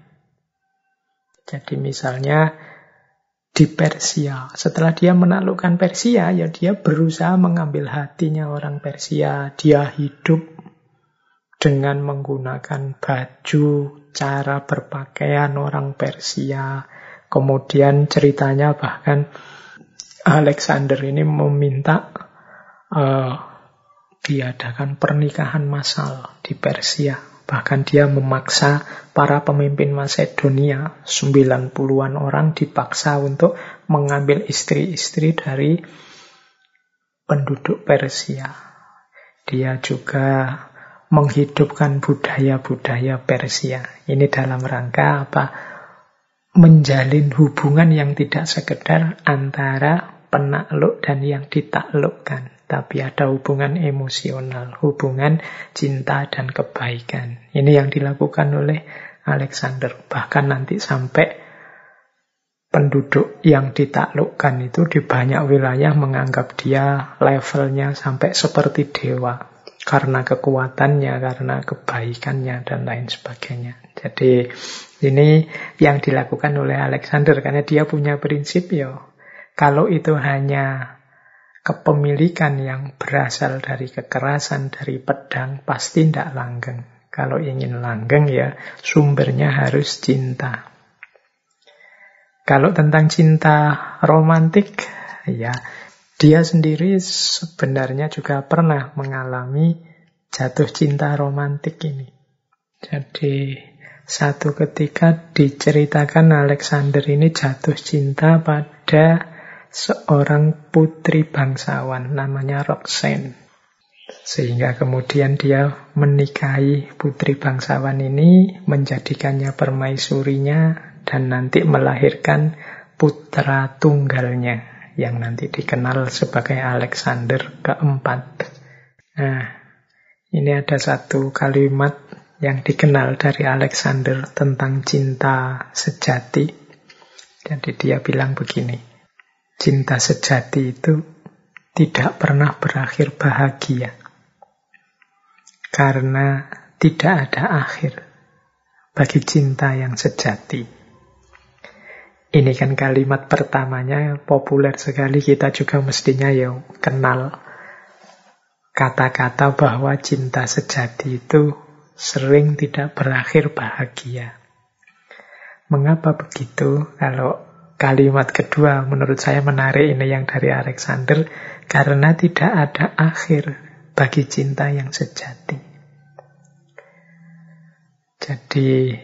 [SPEAKER 1] Jadi misalnya di Persia. Setelah dia menaklukkan Persia, ya dia berusaha mengambil hatinya orang Persia. Dia hidup dengan menggunakan baju, cara berpakaian orang Persia, Kemudian ceritanya bahkan Alexander ini meminta uh, diadakan pernikahan massal di Persia. Bahkan dia memaksa para pemimpin Macedonia, 90-an orang dipaksa untuk mengambil istri-istri dari penduduk Persia. Dia juga menghidupkan budaya-budaya Persia. Ini dalam rangka apa? Menjalin hubungan yang tidak sekedar antara penakluk dan yang ditaklukkan. Tapi ada hubungan emosional, hubungan cinta dan kebaikan. Ini yang dilakukan oleh Alexander. Bahkan nanti sampai penduduk yang ditaklukkan itu di banyak wilayah menganggap dia levelnya sampai seperti dewa. Karena kekuatannya, karena kebaikannya, dan lain sebagainya. Jadi ini yang dilakukan oleh Alexander karena dia punya prinsip ya. Kalau itu hanya kepemilikan yang berasal dari kekerasan, dari pedang, pasti tidak langgeng. Kalau ingin langgeng ya sumbernya harus cinta. Kalau tentang cinta romantik, ya dia sendiri sebenarnya juga pernah mengalami jatuh cinta romantik ini. Jadi satu ketika diceritakan Alexander ini jatuh cinta pada seorang putri bangsawan namanya Roxanne. Sehingga kemudian dia menikahi putri bangsawan ini, menjadikannya permaisurinya, dan nanti melahirkan putra tunggalnya yang nanti dikenal sebagai Alexander keempat. Nah, ini ada satu kalimat yang dikenal dari Alexander tentang cinta sejati. Jadi dia bilang begini, cinta sejati itu tidak pernah berakhir bahagia. Karena tidak ada akhir bagi cinta yang sejati. Ini kan kalimat pertamanya populer sekali kita juga mestinya ya kenal kata-kata bahwa cinta sejati itu sering tidak berakhir bahagia. Mengapa begitu? Kalau kalimat kedua menurut saya menarik ini yang dari Alexander karena tidak ada akhir bagi cinta yang sejati. Jadi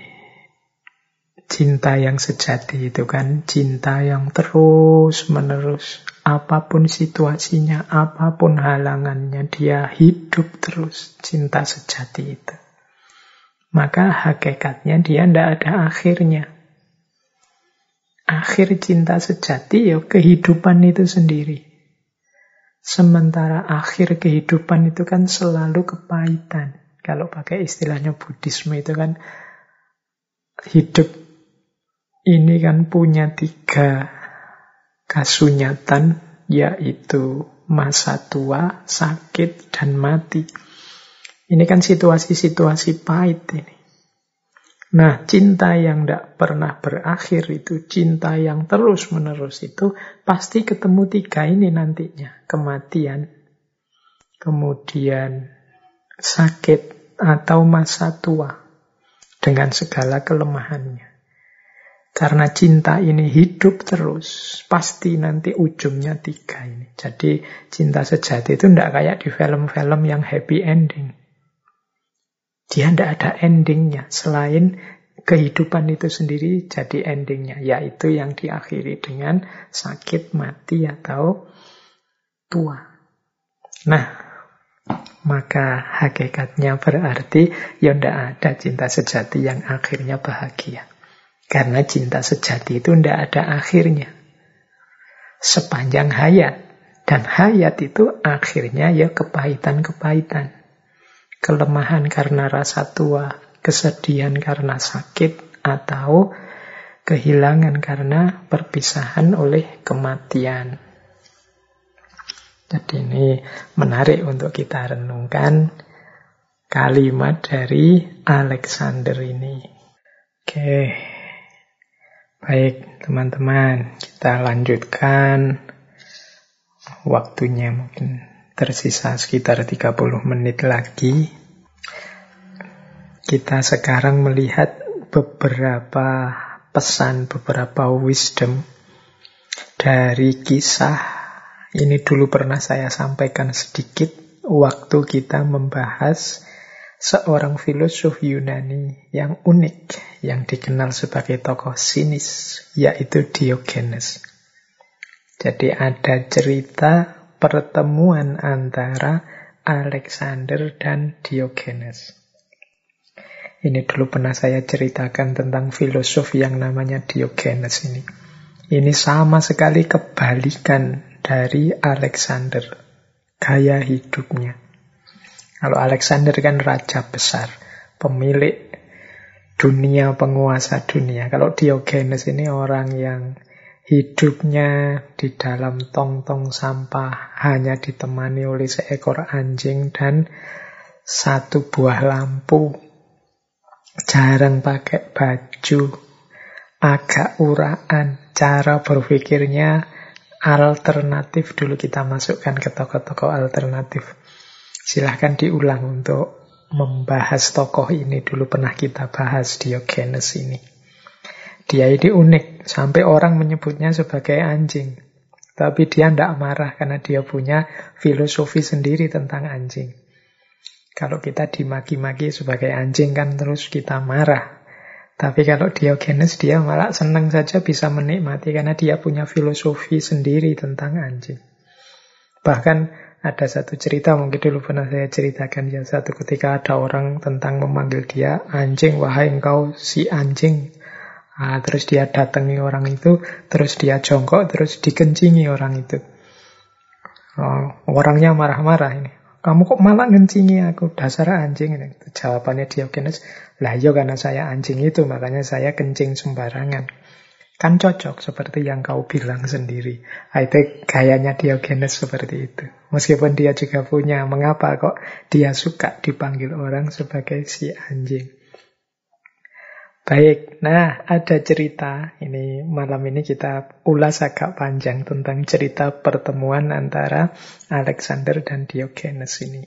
[SPEAKER 1] cinta yang sejati itu kan cinta yang terus menerus apa pun situasinya, apa pun halangannya dia hidup terus cinta sejati itu maka hakikatnya dia tidak ada akhirnya. Akhir cinta sejati ya kehidupan itu sendiri. Sementara akhir kehidupan itu kan selalu kepahitan. Kalau pakai istilahnya Buddhisme itu kan hidup ini kan punya tiga kasunyatan yaitu masa tua, sakit, dan mati. Ini kan situasi-situasi pahit ini. Nah, cinta yang tidak pernah berakhir itu, cinta yang terus-menerus itu, pasti ketemu tiga ini nantinya. Kematian, kemudian sakit atau masa tua, dengan segala kelemahannya. Karena cinta ini hidup terus, pasti nanti ujungnya tiga ini. Jadi cinta sejati itu tidak kayak di film-film yang happy ending. Dia tidak ada endingnya selain kehidupan itu sendiri jadi endingnya, yaitu yang diakhiri dengan sakit, mati, atau tua. Nah, maka hakikatnya berarti ya tidak ada cinta sejati yang akhirnya bahagia. Karena cinta sejati itu tidak ada akhirnya. Sepanjang hayat. Dan hayat itu akhirnya ya kepahitan-kepahitan. Kelemahan karena rasa tua, kesedihan karena sakit atau kehilangan karena perpisahan oleh kematian. Jadi ini menarik untuk kita renungkan kalimat dari Alexander ini. Oke, baik teman-teman, kita lanjutkan waktunya mungkin tersisa sekitar 30 menit lagi. Kita sekarang melihat beberapa pesan, beberapa wisdom dari kisah. Ini dulu pernah saya sampaikan sedikit waktu kita membahas seorang filosof Yunani yang unik, yang dikenal sebagai tokoh sinis, yaitu Diogenes. Jadi ada cerita pertemuan antara Alexander dan Diogenes. Ini dulu pernah saya ceritakan tentang filosof yang namanya Diogenes ini. Ini sama sekali kebalikan dari Alexander. Gaya hidupnya. Kalau Alexander kan raja besar, pemilik dunia, penguasa dunia. Kalau Diogenes ini orang yang hidupnya di dalam tong-tong sampah hanya ditemani oleh seekor anjing dan satu buah lampu jarang pakai baju, agak uraan, cara berpikirnya alternatif dulu kita masukkan ke tokoh-tokoh alternatif. Silahkan diulang untuk membahas tokoh ini dulu pernah kita bahas Diogenes ini. Dia ini unik, sampai orang menyebutnya sebagai anjing. Tapi dia tidak marah karena dia punya filosofi sendiri tentang anjing. Kalau kita dimaki-maki sebagai anjing kan terus kita marah. Tapi kalau Diogenes dia malah senang saja bisa menikmati karena dia punya filosofi sendiri tentang anjing. Bahkan ada satu cerita mungkin dulu pernah saya ceritakan ya satu ketika ada orang tentang memanggil dia anjing wahai engkau si anjing nah, terus dia datangi orang itu terus dia jongkok terus dikencingi orang itu oh, orangnya marah-marah ini kamu kok malah ngencingi aku, dasar anjing. ini. Jawabannya Diogenes, lah iya karena saya anjing itu, makanya saya kencing sembarangan. Kan cocok seperti yang kau bilang sendiri. Nah, itu gayanya Diogenes seperti itu. Meskipun dia juga punya, mengapa kok dia suka dipanggil orang sebagai si anjing. Baik, nah ada cerita. Ini malam ini kita ulas agak panjang tentang cerita pertemuan antara Alexander dan Diogenes ini.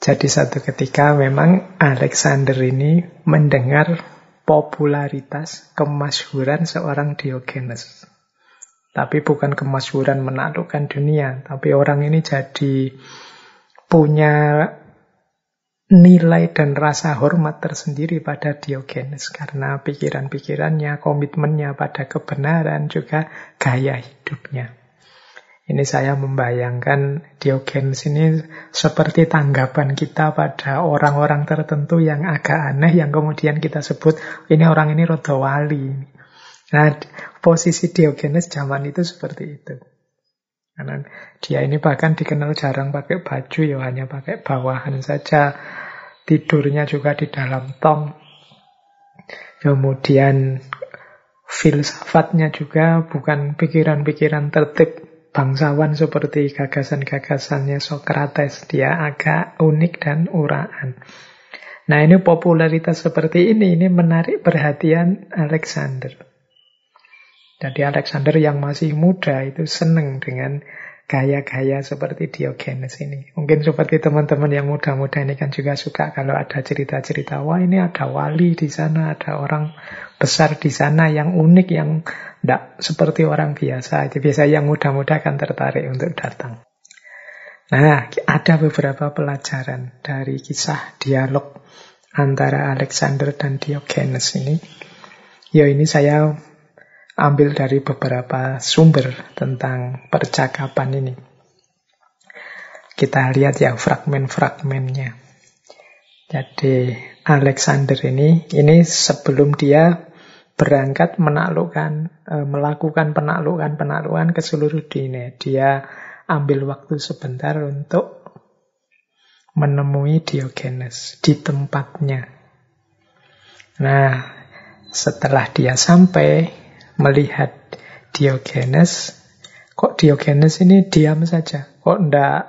[SPEAKER 1] Jadi satu ketika memang Alexander ini mendengar popularitas, kemasyhuran seorang Diogenes. Tapi bukan kemasyhuran menaklukkan dunia, tapi orang ini jadi punya nilai dan rasa hormat tersendiri pada Diogenes karena pikiran-pikirannya, komitmennya pada kebenaran juga gaya hidupnya. Ini saya membayangkan Diogenes ini seperti tanggapan kita pada orang-orang tertentu yang agak aneh yang kemudian kita sebut ini orang ini roda wali. Nah, posisi Diogenes zaman itu seperti itu. Karena dia ini bahkan dikenal jarang pakai baju, ya hanya pakai bawahan saja tidurnya juga di dalam tong. Kemudian filsafatnya juga bukan pikiran-pikiran tertib bangsawan seperti gagasan-gagasannya Socrates. Dia agak unik dan uraan. Nah ini popularitas seperti ini, ini menarik perhatian Alexander. Jadi Alexander yang masih muda itu senang dengan gaya-gaya seperti Diogenes ini. Mungkin seperti teman-teman yang muda-muda ini kan juga suka kalau ada cerita-cerita, wah ini ada wali di sana, ada orang besar di sana yang unik, yang tidak seperti orang biasa. Itu biasa yang muda-muda kan tertarik untuk datang. Nah, ada beberapa pelajaran dari kisah dialog antara Alexander dan Diogenes ini. Ya ini saya ambil dari beberapa sumber tentang percakapan ini. Kita lihat ya fragmen-fragmennya. Jadi Alexander ini, ini sebelum dia berangkat menaklukkan, e, melakukan penaklukan-penaklukan ke seluruh dunia. Dia ambil waktu sebentar untuk menemui Diogenes di tempatnya. Nah, setelah dia sampai melihat Diogenes, kok Diogenes ini diam saja, kok ndak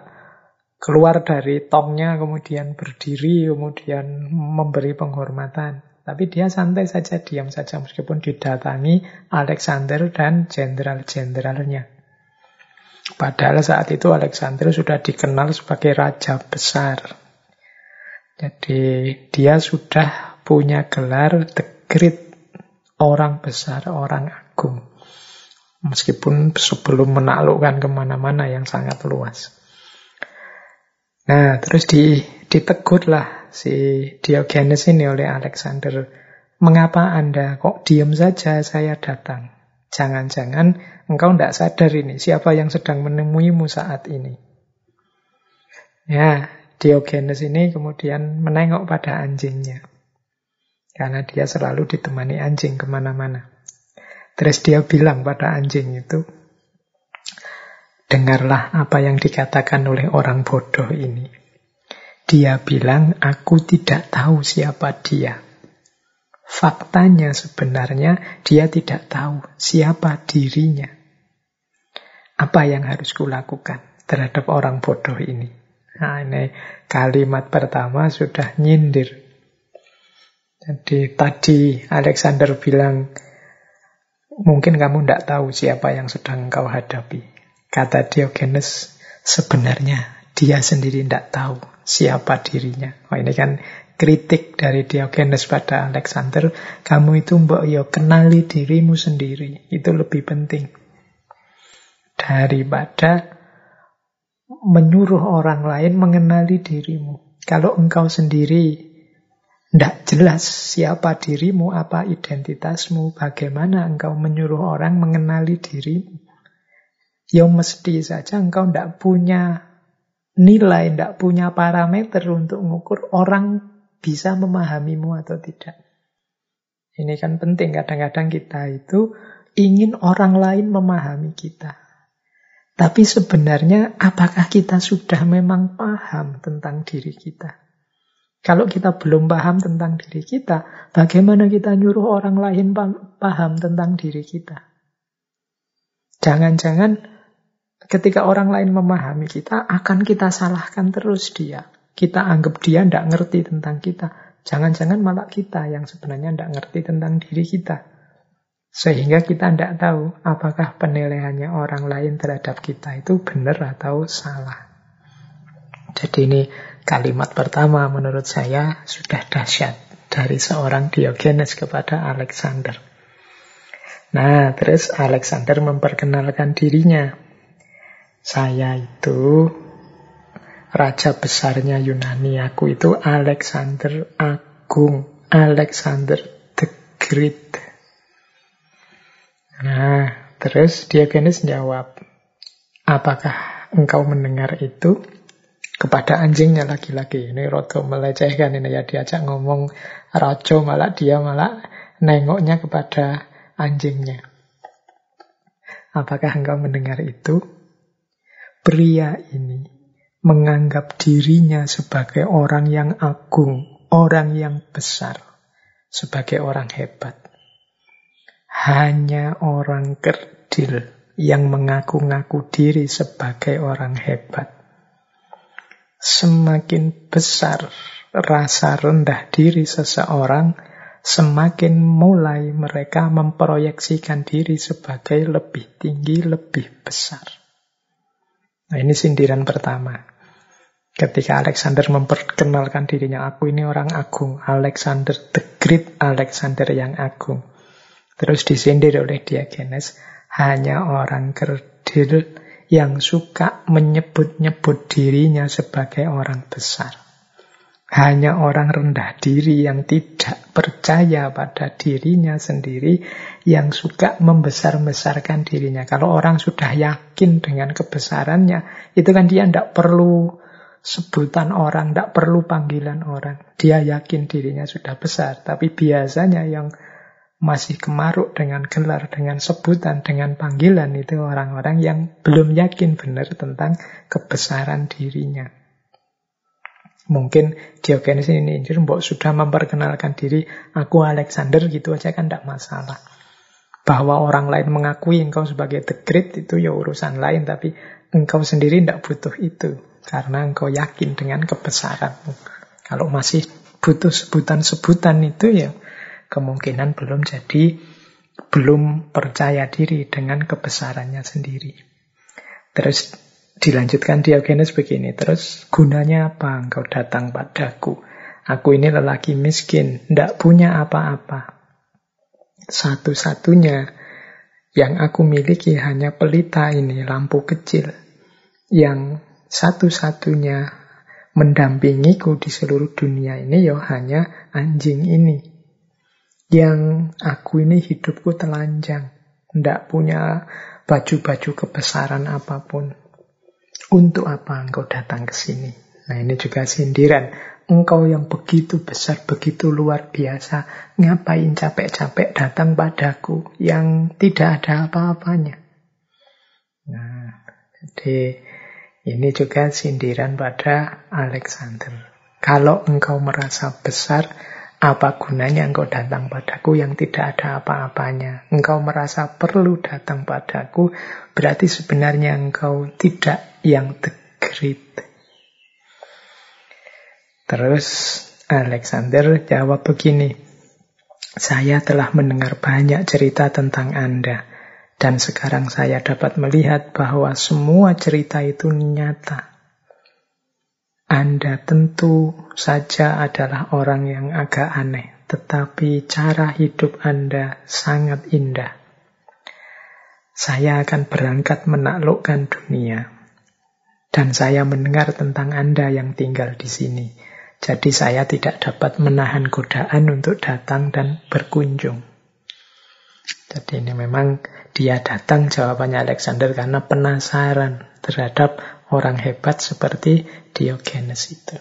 [SPEAKER 1] keluar dari tongnya kemudian berdiri kemudian memberi penghormatan. Tapi dia santai saja, diam saja meskipun didatangi Alexander dan jenderal-jenderalnya. Padahal saat itu Alexander sudah dikenal sebagai raja besar. Jadi dia sudah punya gelar the great orang besar, orang agung. Meskipun sebelum menaklukkan ke mana-mana yang sangat luas. Nah, terus di, ditegurlah si Diogenes ini oleh Alexander. Mengapa Anda kok diam saja saya datang? Jangan-jangan engkau tidak sadar ini siapa yang sedang menemuimu saat ini. Ya, Diogenes ini kemudian menengok pada anjingnya. Karena dia selalu ditemani anjing ke mana-mana. Terus dia bilang pada anjing itu, Dengarlah apa yang dikatakan oleh orang bodoh ini. Dia bilang, aku tidak tahu siapa dia. Faktanya sebenarnya dia tidak tahu siapa dirinya. Apa yang harus kulakukan terhadap orang bodoh ini? Nah, ini kalimat pertama sudah nyindir. Jadi tadi Alexander bilang, mungkin kamu tidak tahu siapa yang sedang kau hadapi. Kata Diogenes, sebenarnya dia sendiri tidak tahu siapa dirinya. Oh, ini kan kritik dari Diogenes pada Alexander. Kamu itu mbok yo kenali dirimu sendiri. Itu lebih penting. Daripada menyuruh orang lain mengenali dirimu. Kalau engkau sendiri tidak jelas siapa dirimu, apa identitasmu, bagaimana engkau menyuruh orang mengenali dirimu. Ya mesti saja engkau tidak punya nilai, tidak punya parameter untuk mengukur orang bisa memahamimu atau tidak. Ini kan penting, kadang-kadang kita itu ingin orang lain memahami kita. Tapi sebenarnya apakah kita sudah memang paham tentang diri kita? Kalau kita belum paham tentang diri kita, bagaimana kita nyuruh orang lain paham tentang diri kita? Jangan-jangan ketika orang lain memahami kita, akan kita salahkan terus dia. Kita anggap dia tidak ngerti tentang kita. Jangan-jangan malah kita yang sebenarnya tidak ngerti tentang diri kita. Sehingga kita tidak tahu apakah penilaiannya orang lain terhadap kita itu benar atau salah. Jadi ini kalimat pertama menurut saya sudah dahsyat dari seorang Diogenes kepada Alexander. Nah, terus Alexander memperkenalkan dirinya. Saya itu raja besarnya Yunani. Aku itu Alexander Agung. Alexander the Great. Nah, terus Diogenes jawab, apakah engkau mendengar itu? Kepada anjingnya lagi-lagi. Ini roto melecehkan ini ya. Diajak ngomong rajo malah dia malah nengoknya kepada anjingnya. Apakah engkau mendengar itu? Pria ini menganggap dirinya sebagai orang yang agung, orang yang besar, sebagai orang hebat. Hanya orang kerdil yang mengaku-ngaku diri sebagai orang hebat. Semakin besar rasa rendah diri seseorang, semakin mulai mereka memproyeksikan diri sebagai lebih tinggi, lebih besar. Nah ini sindiran pertama. Ketika Alexander memperkenalkan dirinya, aku ini orang agung, Alexander the Great, Alexander yang agung. Terus disindir oleh Diogenes, hanya orang kerdil yang suka menyebut-nyebut dirinya sebagai orang besar. Hanya orang rendah diri yang tidak percaya pada dirinya sendiri yang suka membesar-besarkan dirinya. Kalau orang sudah yakin dengan kebesarannya, itu kan dia tidak perlu sebutan orang, tidak perlu panggilan orang. Dia yakin dirinya sudah besar. Tapi biasanya yang masih kemaruk dengan gelar, dengan sebutan, dengan panggilan itu orang-orang yang belum yakin benar tentang kebesaran dirinya. Mungkin Diogenes ini mbok sudah memperkenalkan diri, aku Alexander gitu aja kan tidak masalah. Bahwa orang lain mengakui engkau sebagai the great itu ya urusan lain, tapi engkau sendiri tidak butuh itu. Karena engkau yakin dengan kebesaranmu. Kalau masih butuh sebutan-sebutan itu ya kemungkinan belum jadi, belum percaya diri dengan kebesarannya sendiri. Terus Dilanjutkan Diogenes begini, terus gunanya apa engkau datang padaku? Aku ini lelaki miskin, tidak punya apa-apa. Satu-satunya yang aku miliki hanya pelita ini, lampu kecil. Yang satu-satunya mendampingiku di seluruh dunia ini ya hanya anjing ini. Yang aku ini hidupku telanjang, tidak punya baju-baju kebesaran apa pun. Untuk apa engkau datang ke sini? Nah ini juga sindiran. Engkau yang begitu besar, begitu luar biasa, ngapain capek-capek datang padaku yang tidak ada apa-apanya? Nah, jadi ini juga sindiran pada Alexander. Kalau engkau merasa besar, apa gunanya engkau datang padaku yang tidak ada apa-apanya? Engkau merasa perlu datang padaku, berarti sebenarnya engkau tidak yang the great. Terus Alexander jawab begini, saya telah mendengar banyak cerita tentang Anda, dan sekarang saya dapat melihat bahwa semua cerita itu nyata. Anda tentu saja adalah orang yang agak aneh, tetapi cara hidup Anda sangat indah. Saya akan berangkat menaklukkan dunia, dan saya mendengar tentang Anda yang tinggal di sini. Jadi saya tidak dapat menahan godaan untuk datang dan berkunjung. Jadi ini memang dia datang jawabannya Alexander karena penasaran terhadap orang hebat seperti Diogenes itu.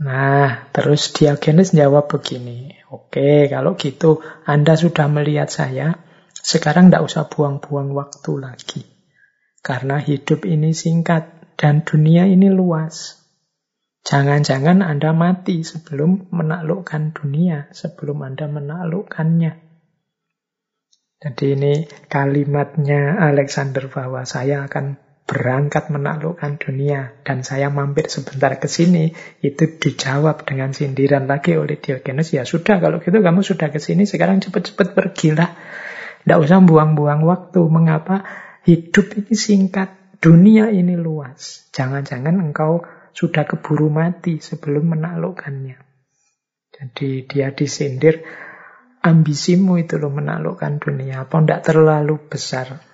[SPEAKER 1] Nah, terus Diogenes jawab begini, oke kalau gitu Anda sudah melihat saya, sekarang tidak usah buang-buang waktu lagi. Karena hidup ini singkat dan dunia ini luas. Jangan-jangan Anda mati sebelum menaklukkan dunia, sebelum Anda menaklukkannya. Jadi ini kalimatnya Alexander bahwa saya akan berangkat menaklukkan dunia dan saya mampir sebentar ke sini itu dijawab dengan sindiran lagi oleh Diogenes ya sudah kalau gitu kamu sudah ke sini sekarang cepat-cepat pergilah. Tidak usah buang-buang waktu. Mengapa? Hidup ini singkat dunia ini luas. Jangan-jangan engkau sudah keburu mati sebelum menaklukkannya. Jadi dia disindir ambisimu itu loh menaklukkan dunia apa tidak terlalu besar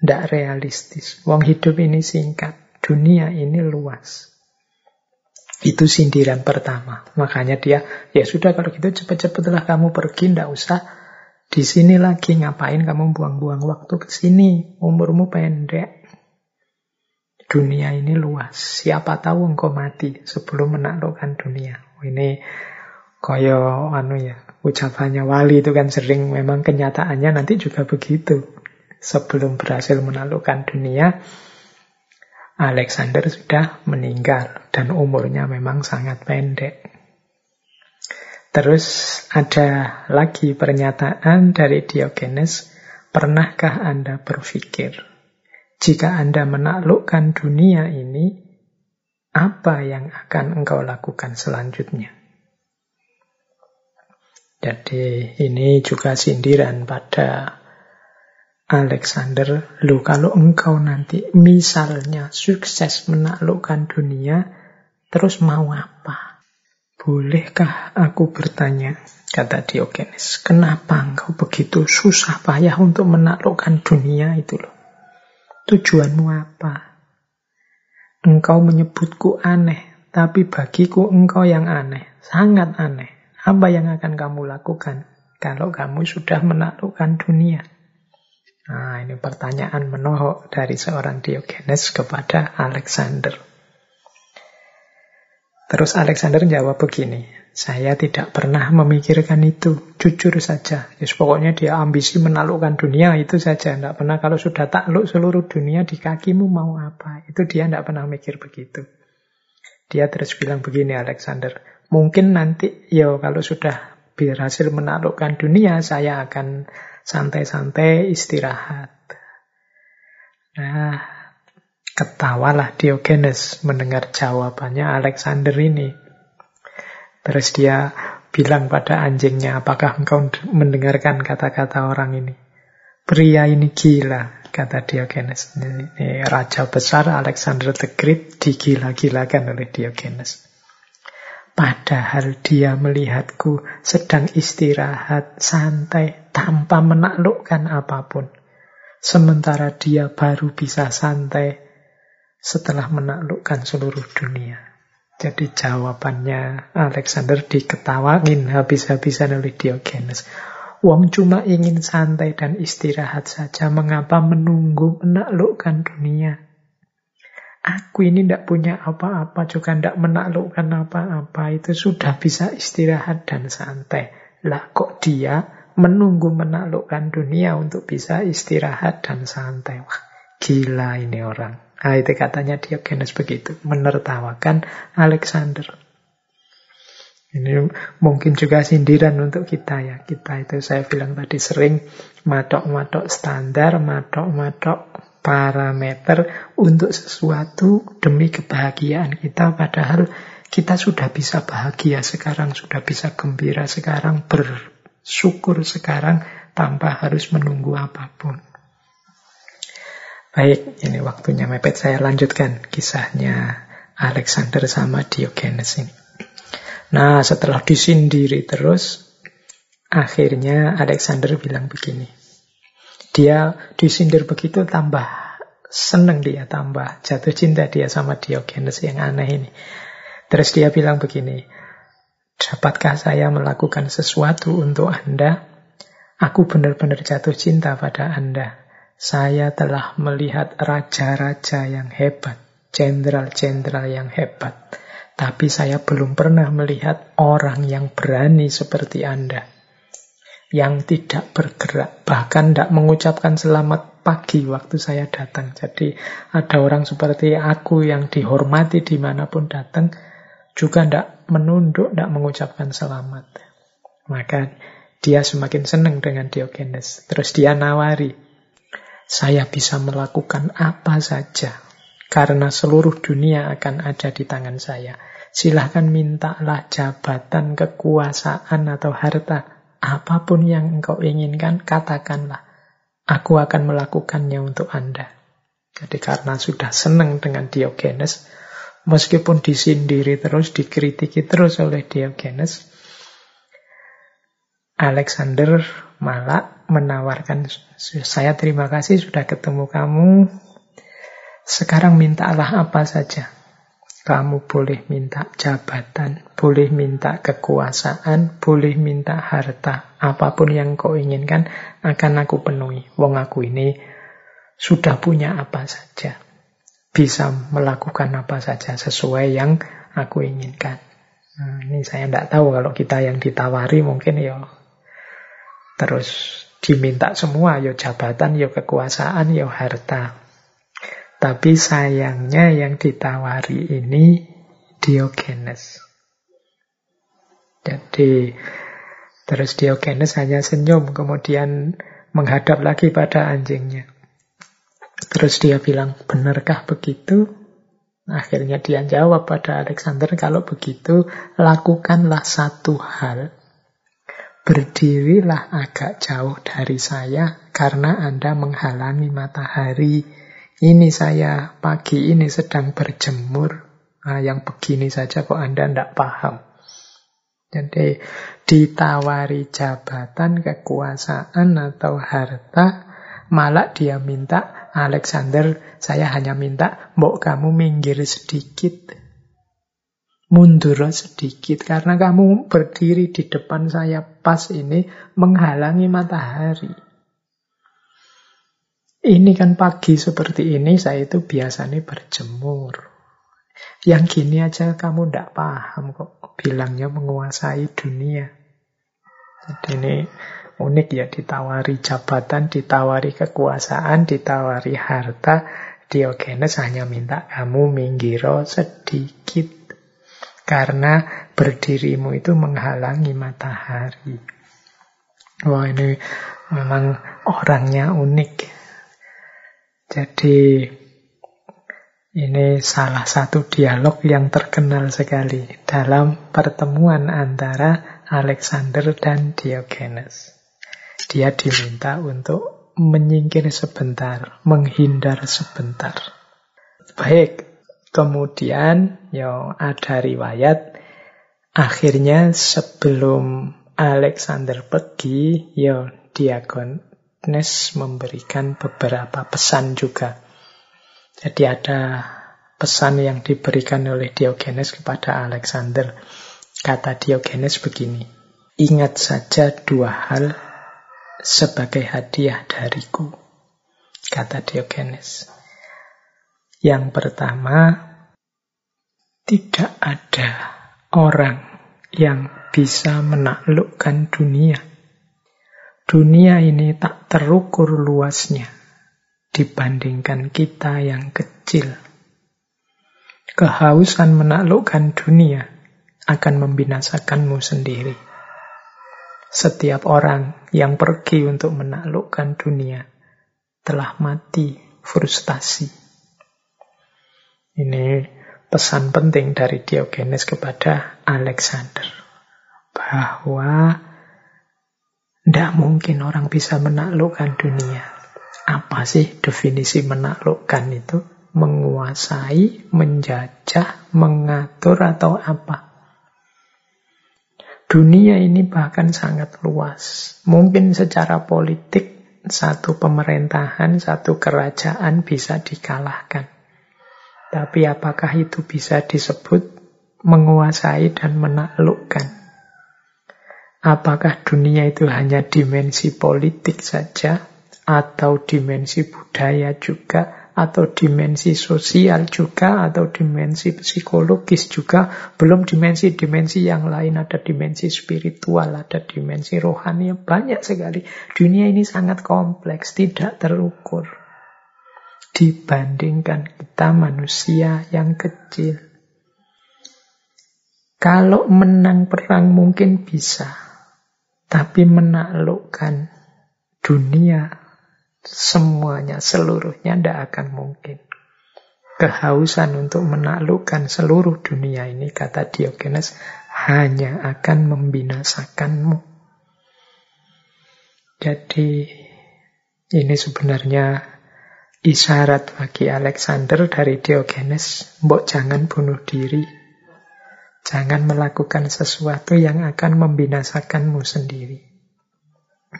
[SPEAKER 1] tidak realistis. Wong hidup ini singkat. Dunia ini luas. Itu sindiran pertama. Makanya dia, ya sudah kalau gitu cepet-cepetlah kamu pergi, ndak usah di sini lagi. Ngapain kamu buang-buang waktu ke sini? Umurmu pendek. Dunia ini luas. Siapa tahu engkau mati sebelum menaklukkan dunia. Ini koyo anu ya, ucapannya wali itu kan sering memang kenyataannya nanti juga begitu sebelum berhasil menaklukkan dunia, Alexander sudah meninggal dan umurnya memang sangat pendek. Terus ada lagi pernyataan dari Diogenes, pernahkah Anda berpikir, jika Anda menaklukkan dunia ini, apa yang akan engkau lakukan selanjutnya? Jadi ini juga sindiran pada Alexander, lu kalau engkau nanti misalnya sukses menaklukkan dunia, terus mau apa? Bolehkah aku bertanya? Kata Diogenes, kenapa engkau begitu susah payah untuk menaklukkan dunia itu loh? Tujuanmu apa? Engkau menyebutku aneh, tapi bagiku engkau yang aneh, sangat aneh. Apa yang akan kamu lakukan kalau kamu sudah menaklukkan dunia? Nah, ini pertanyaan menohok dari seorang Diogenes kepada Alexander. Terus Alexander jawab begini, saya tidak pernah memikirkan itu, jujur saja. Yes, pokoknya dia ambisi menaklukkan dunia itu saja. Tidak pernah kalau sudah takluk seluruh dunia di kakimu mau apa. Itu dia tidak pernah mikir begitu. Dia terus bilang begini Alexander, mungkin nanti ya kalau sudah berhasil menaklukkan dunia, saya akan santai-santai istirahat. Nah, ketawalah Diogenes mendengar jawabannya Alexander ini. Terus dia bilang pada anjingnya, apakah engkau mendengarkan kata-kata orang ini? Pria ini gila, kata Diogenes. Ini raja besar Alexander the Great digila-gilakan oleh Diogenes. Padahal dia melihatku sedang istirahat, santai, tanpa menaklukkan apa pun. Sementara dia baru bisa santai setelah menaklukkan seluruh dunia. Jadi jawabannya Alexander diketawain habis-habisan oleh Diogenes. Wong cuma ingin santai dan istirahat saja. Mengapa menunggu menaklukkan dunia? Aku ini tidak punya apa-apa, juga tidak menaklukkan apa-apa. Itu sudah bisa istirahat dan santai. Lah kok dia menunggu menaklukkan dunia untuk bisa istirahat dan santai. Wah, gila ini orang. Nah, itu katanya Diogenes begitu. Menertawakan Alexander. Ini mungkin juga sindiran untuk kita ya. Kita itu saya bilang tadi sering matok-matok standar, matok-matok parameter untuk sesuatu demi kebahagiaan kita. Padahal kita sudah bisa bahagia sekarang, sudah bisa gembira sekarang, bersyukur sekarang tanpa harus menunggu apa pun. Baik, ini waktunya mepet. Saya lanjutkan kisahnya Alexander sama Diogenes ini. Nah, setelah disindiri terus, akhirnya Alexander bilang begini. Dia disindir begitu tambah seneng dia, tambah jatuh cinta dia sama Diogenes yang aneh ini. Terus dia bilang begini, dapatkah saya melakukan sesuatu untuk Anda? Aku benar-benar jatuh cinta pada Anda. Saya telah melihat raja-raja yang hebat, jenderal-jenderal yang hebat. Tapi saya belum pernah melihat orang yang berani seperti Anda. Yang tidak bergerak, bahkan tidak mengucapkan selamat pagi waktu saya datang. Jadi ada orang seperti aku yang dihormati di mana pun datang, juga tidak menunduk, tidak mengucapkan selamat. Maka dia semakin senang dengan Diogenes. Terus dia nawari, saya bisa melakukan apa saja karena seluruh dunia akan ada di tangan saya. Silahkan mintalah jabatan, kekuasaan, atau harta. Apa pun yang engkau inginkan, katakanlah. Aku akan melakukannya untuk Anda. Jadi karena sudah senang dengan Diogenes, meskipun disindiri terus, dikritiki terus oleh Diogenes, Alexander malah menawarkan, saya terima kasih sudah ketemu kamu, sekarang mintalah apa saja. Kamu boleh minta jabatan, boleh minta kekuasaan, boleh minta harta. Apa pun yang kau inginkan akan aku penuhi. Wong aku ini sudah punya apa saja. Bisa melakukan apa saja sesuai yang aku inginkan. Nah, ini saya tidak tahu kalau kita yang ditawari mungkin ya terus diminta semua, ya jabatan, ya kekuasaan, ya harta. Tapi sayangnya yang ditawari ini Diogenes. Jadi terus Diogenes hanya senyum kemudian menghadap lagi pada anjingnya. Terus dia bilang, benarkah begitu? Akhirnya dia jawab pada Alexander, kalau begitu lakukanlah satu hal. Berdirilah agak jauh dari saya karena Anda menghalangi matahari ini saya pagi ini sedang berjemur. Nah, yang begini saja kok Anda tidak paham. Jadi ditawari jabatan, kekuasaan atau harta, malah dia minta, Alexander, saya hanya minta, mau kamu minggir sedikit. mundur sedikit karena kamu berdiri di depan saya pas ini menghalangi matahari. Ini kan pagi seperti ini saya itu biasanya berjemur. Yang gini aja kamu ndak paham kok bilangnya menguasai dunia. Jadi ini unik ya ditawari jabatan, ditawari kekuasaan, ditawari harta. Diogenes hanya minta kamu minggiro sedikit. Karena berdirimu itu menghalangi matahari. Wah ini memang orangnya unik. Jadi ini salah satu dialog yang terkenal sekali dalam pertemuan antara Alexander dan Diogenes. Dia diminta untuk menyingkir sebentar, menghindar sebentar. Baik, Kemudian ya ada riwayat akhirnya sebelum Alexander pergi, ya Diagones memberikan beberapa pesan juga. Jadi ada pesan yang diberikan oleh Diogenes kepada Alexander. Kata Diogenes begini, ingat saja dua hal sebagai hadiah dariku. Kata Diogenes. Yang pertama, tidak ada orang yang bisa menaklukkan dunia. Dunia ini tak terukur luasnya dibandingkan kita yang kecil. Kehausan menaklukkan dunia akan membinasakanmu sendiri. Setiap orang yang pergi untuk menaklukkan dunia telah mati frustasi. Ini pesan penting dari Diogenes kepada Alexander. Bahwa tidak mungkin orang bisa menaklukkan dunia. Apa sih definisi menaklukkan itu? Menguasai, menjajah, mengatur atau apa? Dunia ini bahkan sangat luas. Mungkin secara politik satu pemerintahan, satu kerajaan bisa dikalahkan. Tapi apakah itu bisa disebut menguasai dan menaklukkan? Apakah dunia itu hanya dimensi politik saja, atau dimensi budaya juga, atau dimensi sosial juga, atau dimensi psikologis juga, belum dimensi-dimensi yang lain, ada dimensi spiritual, ada dimensi rohani, banyak sekali. Dunia ini sangat kompleks, tidak terukur dibandingkan kita manusia yang kecil. Kalau menang perang mungkin bisa, tapi menaklukkan dunia semuanya, seluruhnya tidak akan mungkin. Kehausan untuk menaklukkan seluruh dunia ini, kata Diogenes, hanya akan membinasakanmu. Jadi, ini sebenarnya Isyarat bagi Alexander dari Diogenes, mbok jangan bunuh diri. Jangan melakukan sesuatu yang akan membinasakanmu sendiri.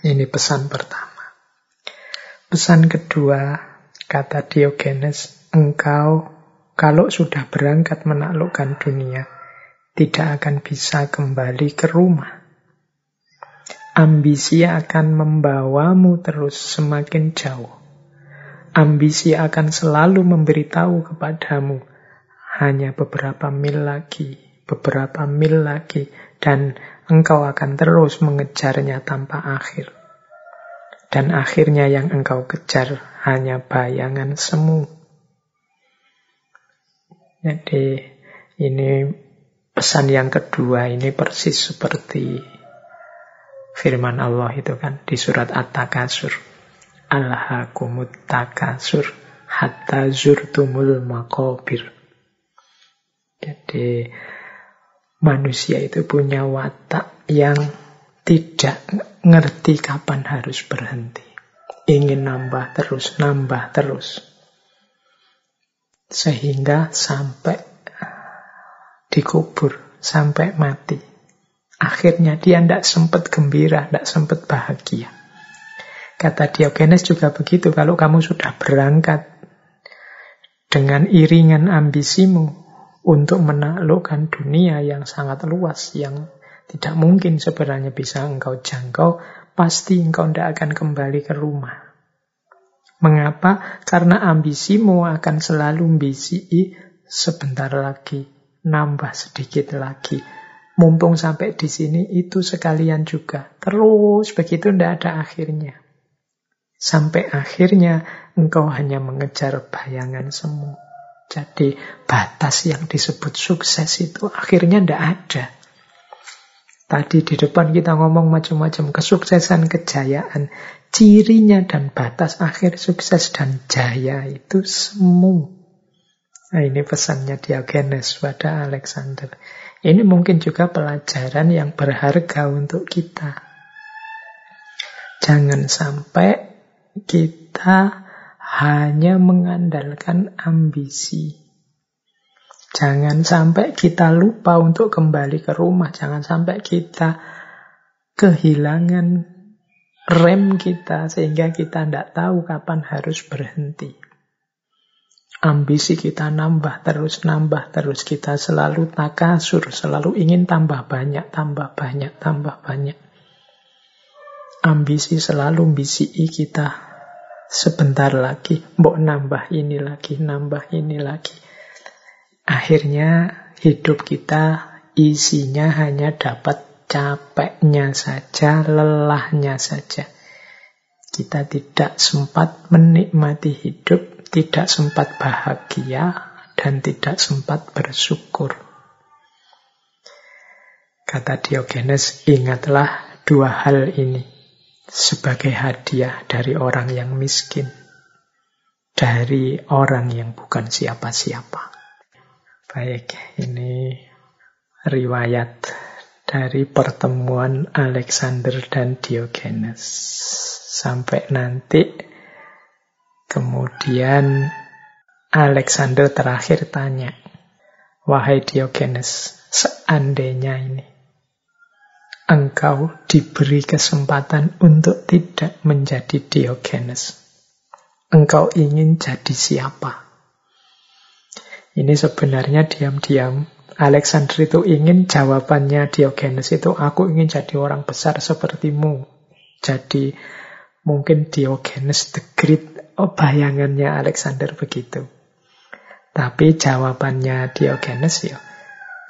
[SPEAKER 1] Ini pesan pertama. Pesan kedua, kata Diogenes, engkau kalau sudah berangkat menaklukkan dunia, tidak akan bisa kembali ke rumah. Ambisi akan membawamu terus semakin jauh Ambisi akan selalu memberitahu kepadamu hanya beberapa mil lagi, beberapa mil lagi, dan engkau akan terus mengejarnya tanpa akhir. Dan akhirnya yang engkau kejar hanya bayangan semu. Jadi ini pesan yang kedua ini persis seperti firman Allah itu kan di surat At-Takasur alhaakumut takasur hatta zurtumul makobir. Jadi manusia itu punya watak yang tidak ngerti kapan harus berhenti. Ingin nambah terus, nambah terus. Sehingga sampai dikubur, sampai mati. Akhirnya dia tidak sempat gembira, tidak sempat bahagia. Kata Diogenes juga begitu, kalau kamu sudah berangkat dengan iringan ambisimu untuk menaklukkan dunia yang sangat luas, yang tidak mungkin sebenarnya bisa engkau jangkau, pasti engkau tidak akan kembali ke rumah. Mengapa? Karena ambisimu akan selalu ambisi sebentar lagi, nambah sedikit lagi. Mumpung sampai di sini itu sekalian juga. Terus begitu tidak ada akhirnya. Sampai akhirnya engkau hanya mengejar bayangan semu. Jadi batas yang disebut sukses itu akhirnya tidak ada. Tadi di depan kita ngomong macam-macam kesuksesan, kejayaan. Cirinya dan batas akhir sukses dan jaya itu semu. Nah ini pesannya Diogenes pada Alexander. Ini mungkin juga pelajaran yang berharga untuk kita. Jangan sampai kita hanya mengandalkan ambisi. Jangan sampai kita lupa untuk kembali ke rumah. Jangan sampai kita kehilangan rem kita sehingga kita tidak tahu kapan harus berhenti. Ambisi kita nambah terus, nambah terus. Kita selalu takasur, selalu ingin tambah banyak, tambah banyak, tambah banyak. Ambisi selalu bisi kita sebentar lagi, mbok nambah ini lagi, nambah ini lagi. Akhirnya hidup kita isinya hanya dapat capeknya saja, lelahnya saja. Kita tidak sempat menikmati hidup, tidak sempat bahagia, dan tidak sempat bersyukur. Kata Diogenes, ingatlah dua hal ini sebagai hadiah dari orang yang miskin, dari orang yang bukan siapa-siapa. Baik, ini riwayat dari pertemuan Alexander dan Diogenes. Sampai nanti kemudian Alexander terakhir tanya, Wahai Diogenes, seandainya ini engkau diberi kesempatan untuk tidak menjadi Diogenes. Engkau ingin jadi siapa? Ini sebenarnya diam-diam Alexander itu ingin jawabannya Diogenes itu aku ingin jadi orang besar sepertimu. Jadi mungkin Diogenes the Great oh, bayangannya Alexander begitu. Tapi jawabannya Diogenes ya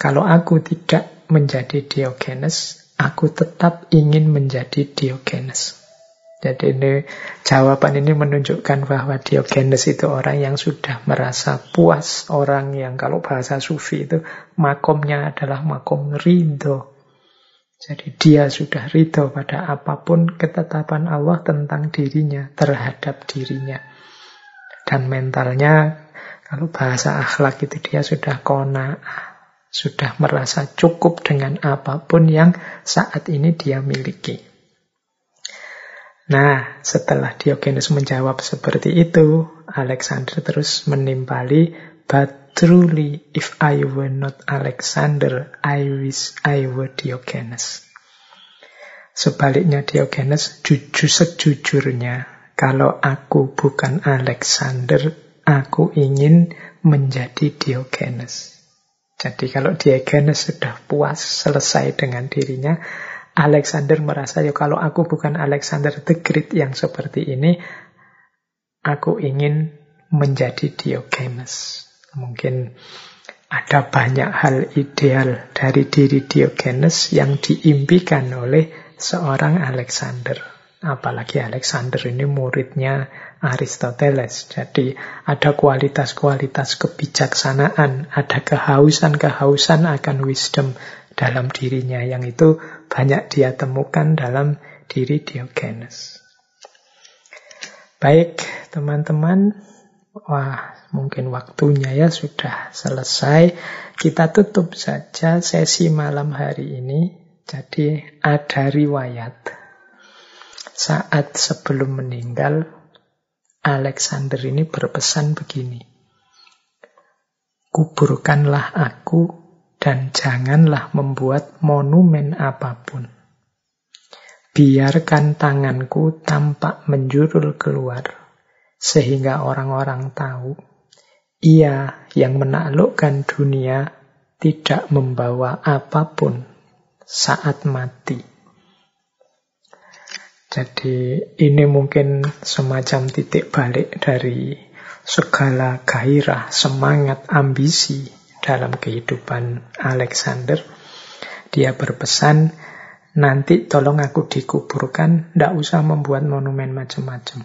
[SPEAKER 1] kalau aku tidak menjadi Diogenes aku tetap ingin menjadi Diogenes. Jadi ini jawaban ini menunjukkan bahwa Diogenes itu orang yang sudah merasa puas, orang yang kalau bahasa sufi itu makomnya adalah makom ridho. Jadi dia sudah ridho pada apa pun ketetapan Allah tentang dirinya, terhadap dirinya. Dan mentalnya, kalau bahasa akhlak itu dia sudah kona'ah, sudah merasa cukup dengan apa pun yang saat ini dia miliki. Nah, setelah Diogenes menjawab seperti itu, Alexander terus menimpali, But truly, if I were not Alexander, I wish I were Diogenes. Sebaliknya Diogenes, jujur sejujurnya, kalau aku bukan Alexander, aku ingin menjadi Diogenes. Jadi kalau Diogenes sudah puas selesai dengan dirinya, Alexander merasa ya kalau aku bukan Alexander the Great yang seperti ini, aku ingin menjadi Diogenes. Mungkin ada banyak hal ideal dari diri Diogenes yang diimpikan oleh seorang Alexander. Apalagi Alexander ini muridnya Aristoteles. Jadi ada kualitas-kualitas kebijaksanaan, ada kehausan-kehausan akan wisdom dalam dirinya yang itu banyak dia temukan dalam diri Diogenes. Baik, teman-teman. Wah, mungkin waktunya ya sudah selesai. Kita tutup saja sesi malam hari ini. Jadi ada riwayat saat sebelum meninggal, Alexander ini berpesan begini. Kuburkanlah aku dan janganlah membuat monumen apa pun. Biarkan tanganku tampak menjurul keluar, sehingga orang-orang tahu ia yang menaklukkan dunia tidak membawa apa pun saat mati. Jadi ini mungkin semacam titik balik dari segala gairah, semangat, ambisi dalam kehidupan Alexander. Dia berpesan, nanti tolong aku dikuburkan, tidak usah membuat monumen macam-macam.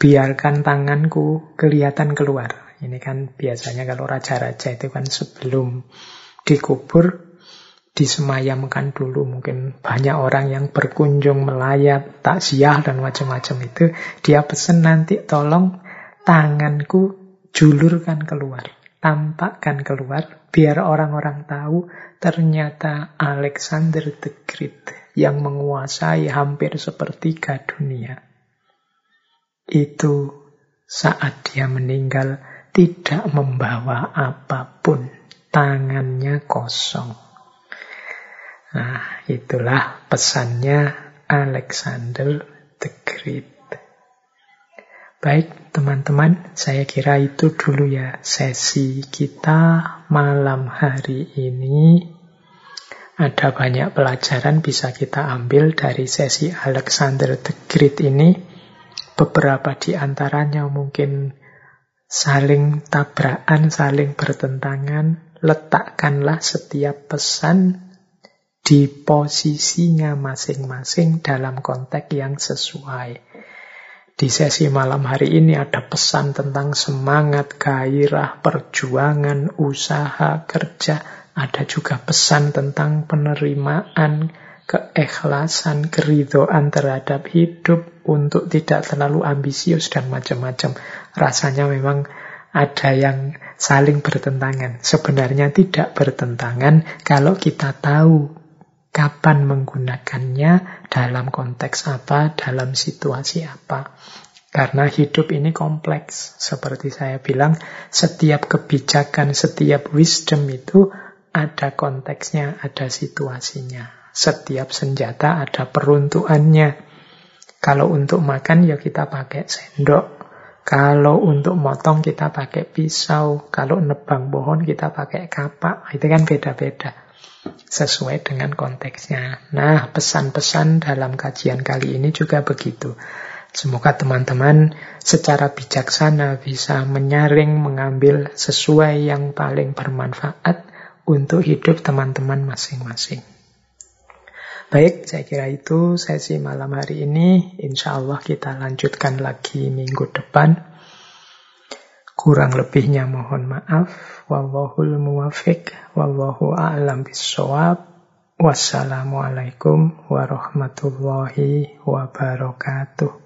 [SPEAKER 1] Biarkan tanganku kelihatan keluar. Ini kan biasanya kalau raja-raja itu kan sebelum dikubur disemayamkan dulu mungkin banyak orang yang berkunjung melayat takziah dan macam-macam itu dia pesan nanti tolong tanganku julurkan keluar tampakkan keluar biar orang-orang tahu ternyata Alexander the Great yang menguasai hampir sepertiga dunia itu saat dia meninggal tidak membawa apa pun tangannya kosong Nah, itulah pesannya Alexander the Great. Baik, teman-teman, saya kira itu dulu ya sesi kita malam hari ini. Ada banyak pelajaran bisa kita ambil dari sesi Alexander the Great ini. Beberapa di antaranya mungkin saling tabrakan, saling bertentangan. Letakkanlah setiap pesan di posisinya masing-masing dalam konteks yang sesuai. Di sesi malam hari ini ada pesan tentang semangat, gairah, perjuangan, usaha, kerja. Ada juga pesan tentang penerimaan, keikhlasan, keridoan terhadap hidup untuk tidak terlalu ambisius dan macam-macam. Rasanya memang ada yang saling bertentangan. Sebenarnya tidak bertentangan kalau kita tahu kapan menggunakannya, dalam konteks apa, dalam situasi apa. Karena hidup ini kompleks. Seperti saya bilang, setiap kebijakan, setiap wisdom itu ada konteksnya, ada situasinya. Setiap senjata ada peruntukannya. Kalau untuk makan ya kita pakai sendok. Kalau untuk motong kita pakai pisau. Kalau nebang pohon kita pakai kapak. Itu kan beda-beda sesuai dengan konteksnya. Nah, pesan-pesan dalam kajian kali ini juga begitu. Semoga teman-teman secara bijaksana bisa menyaring, mengambil sesuai yang paling bermanfaat untuk hidup teman-teman masing-masing. Baik, saya kira itu sesi malam hari ini. Insya Allah kita lanjutkan lagi minggu depan. Kurang lebihnya mohon maaf. Wallahul muwafiq. Wallahu a'lam bisawab. Wassalamualaikum warahmatullahi wabarakatuh.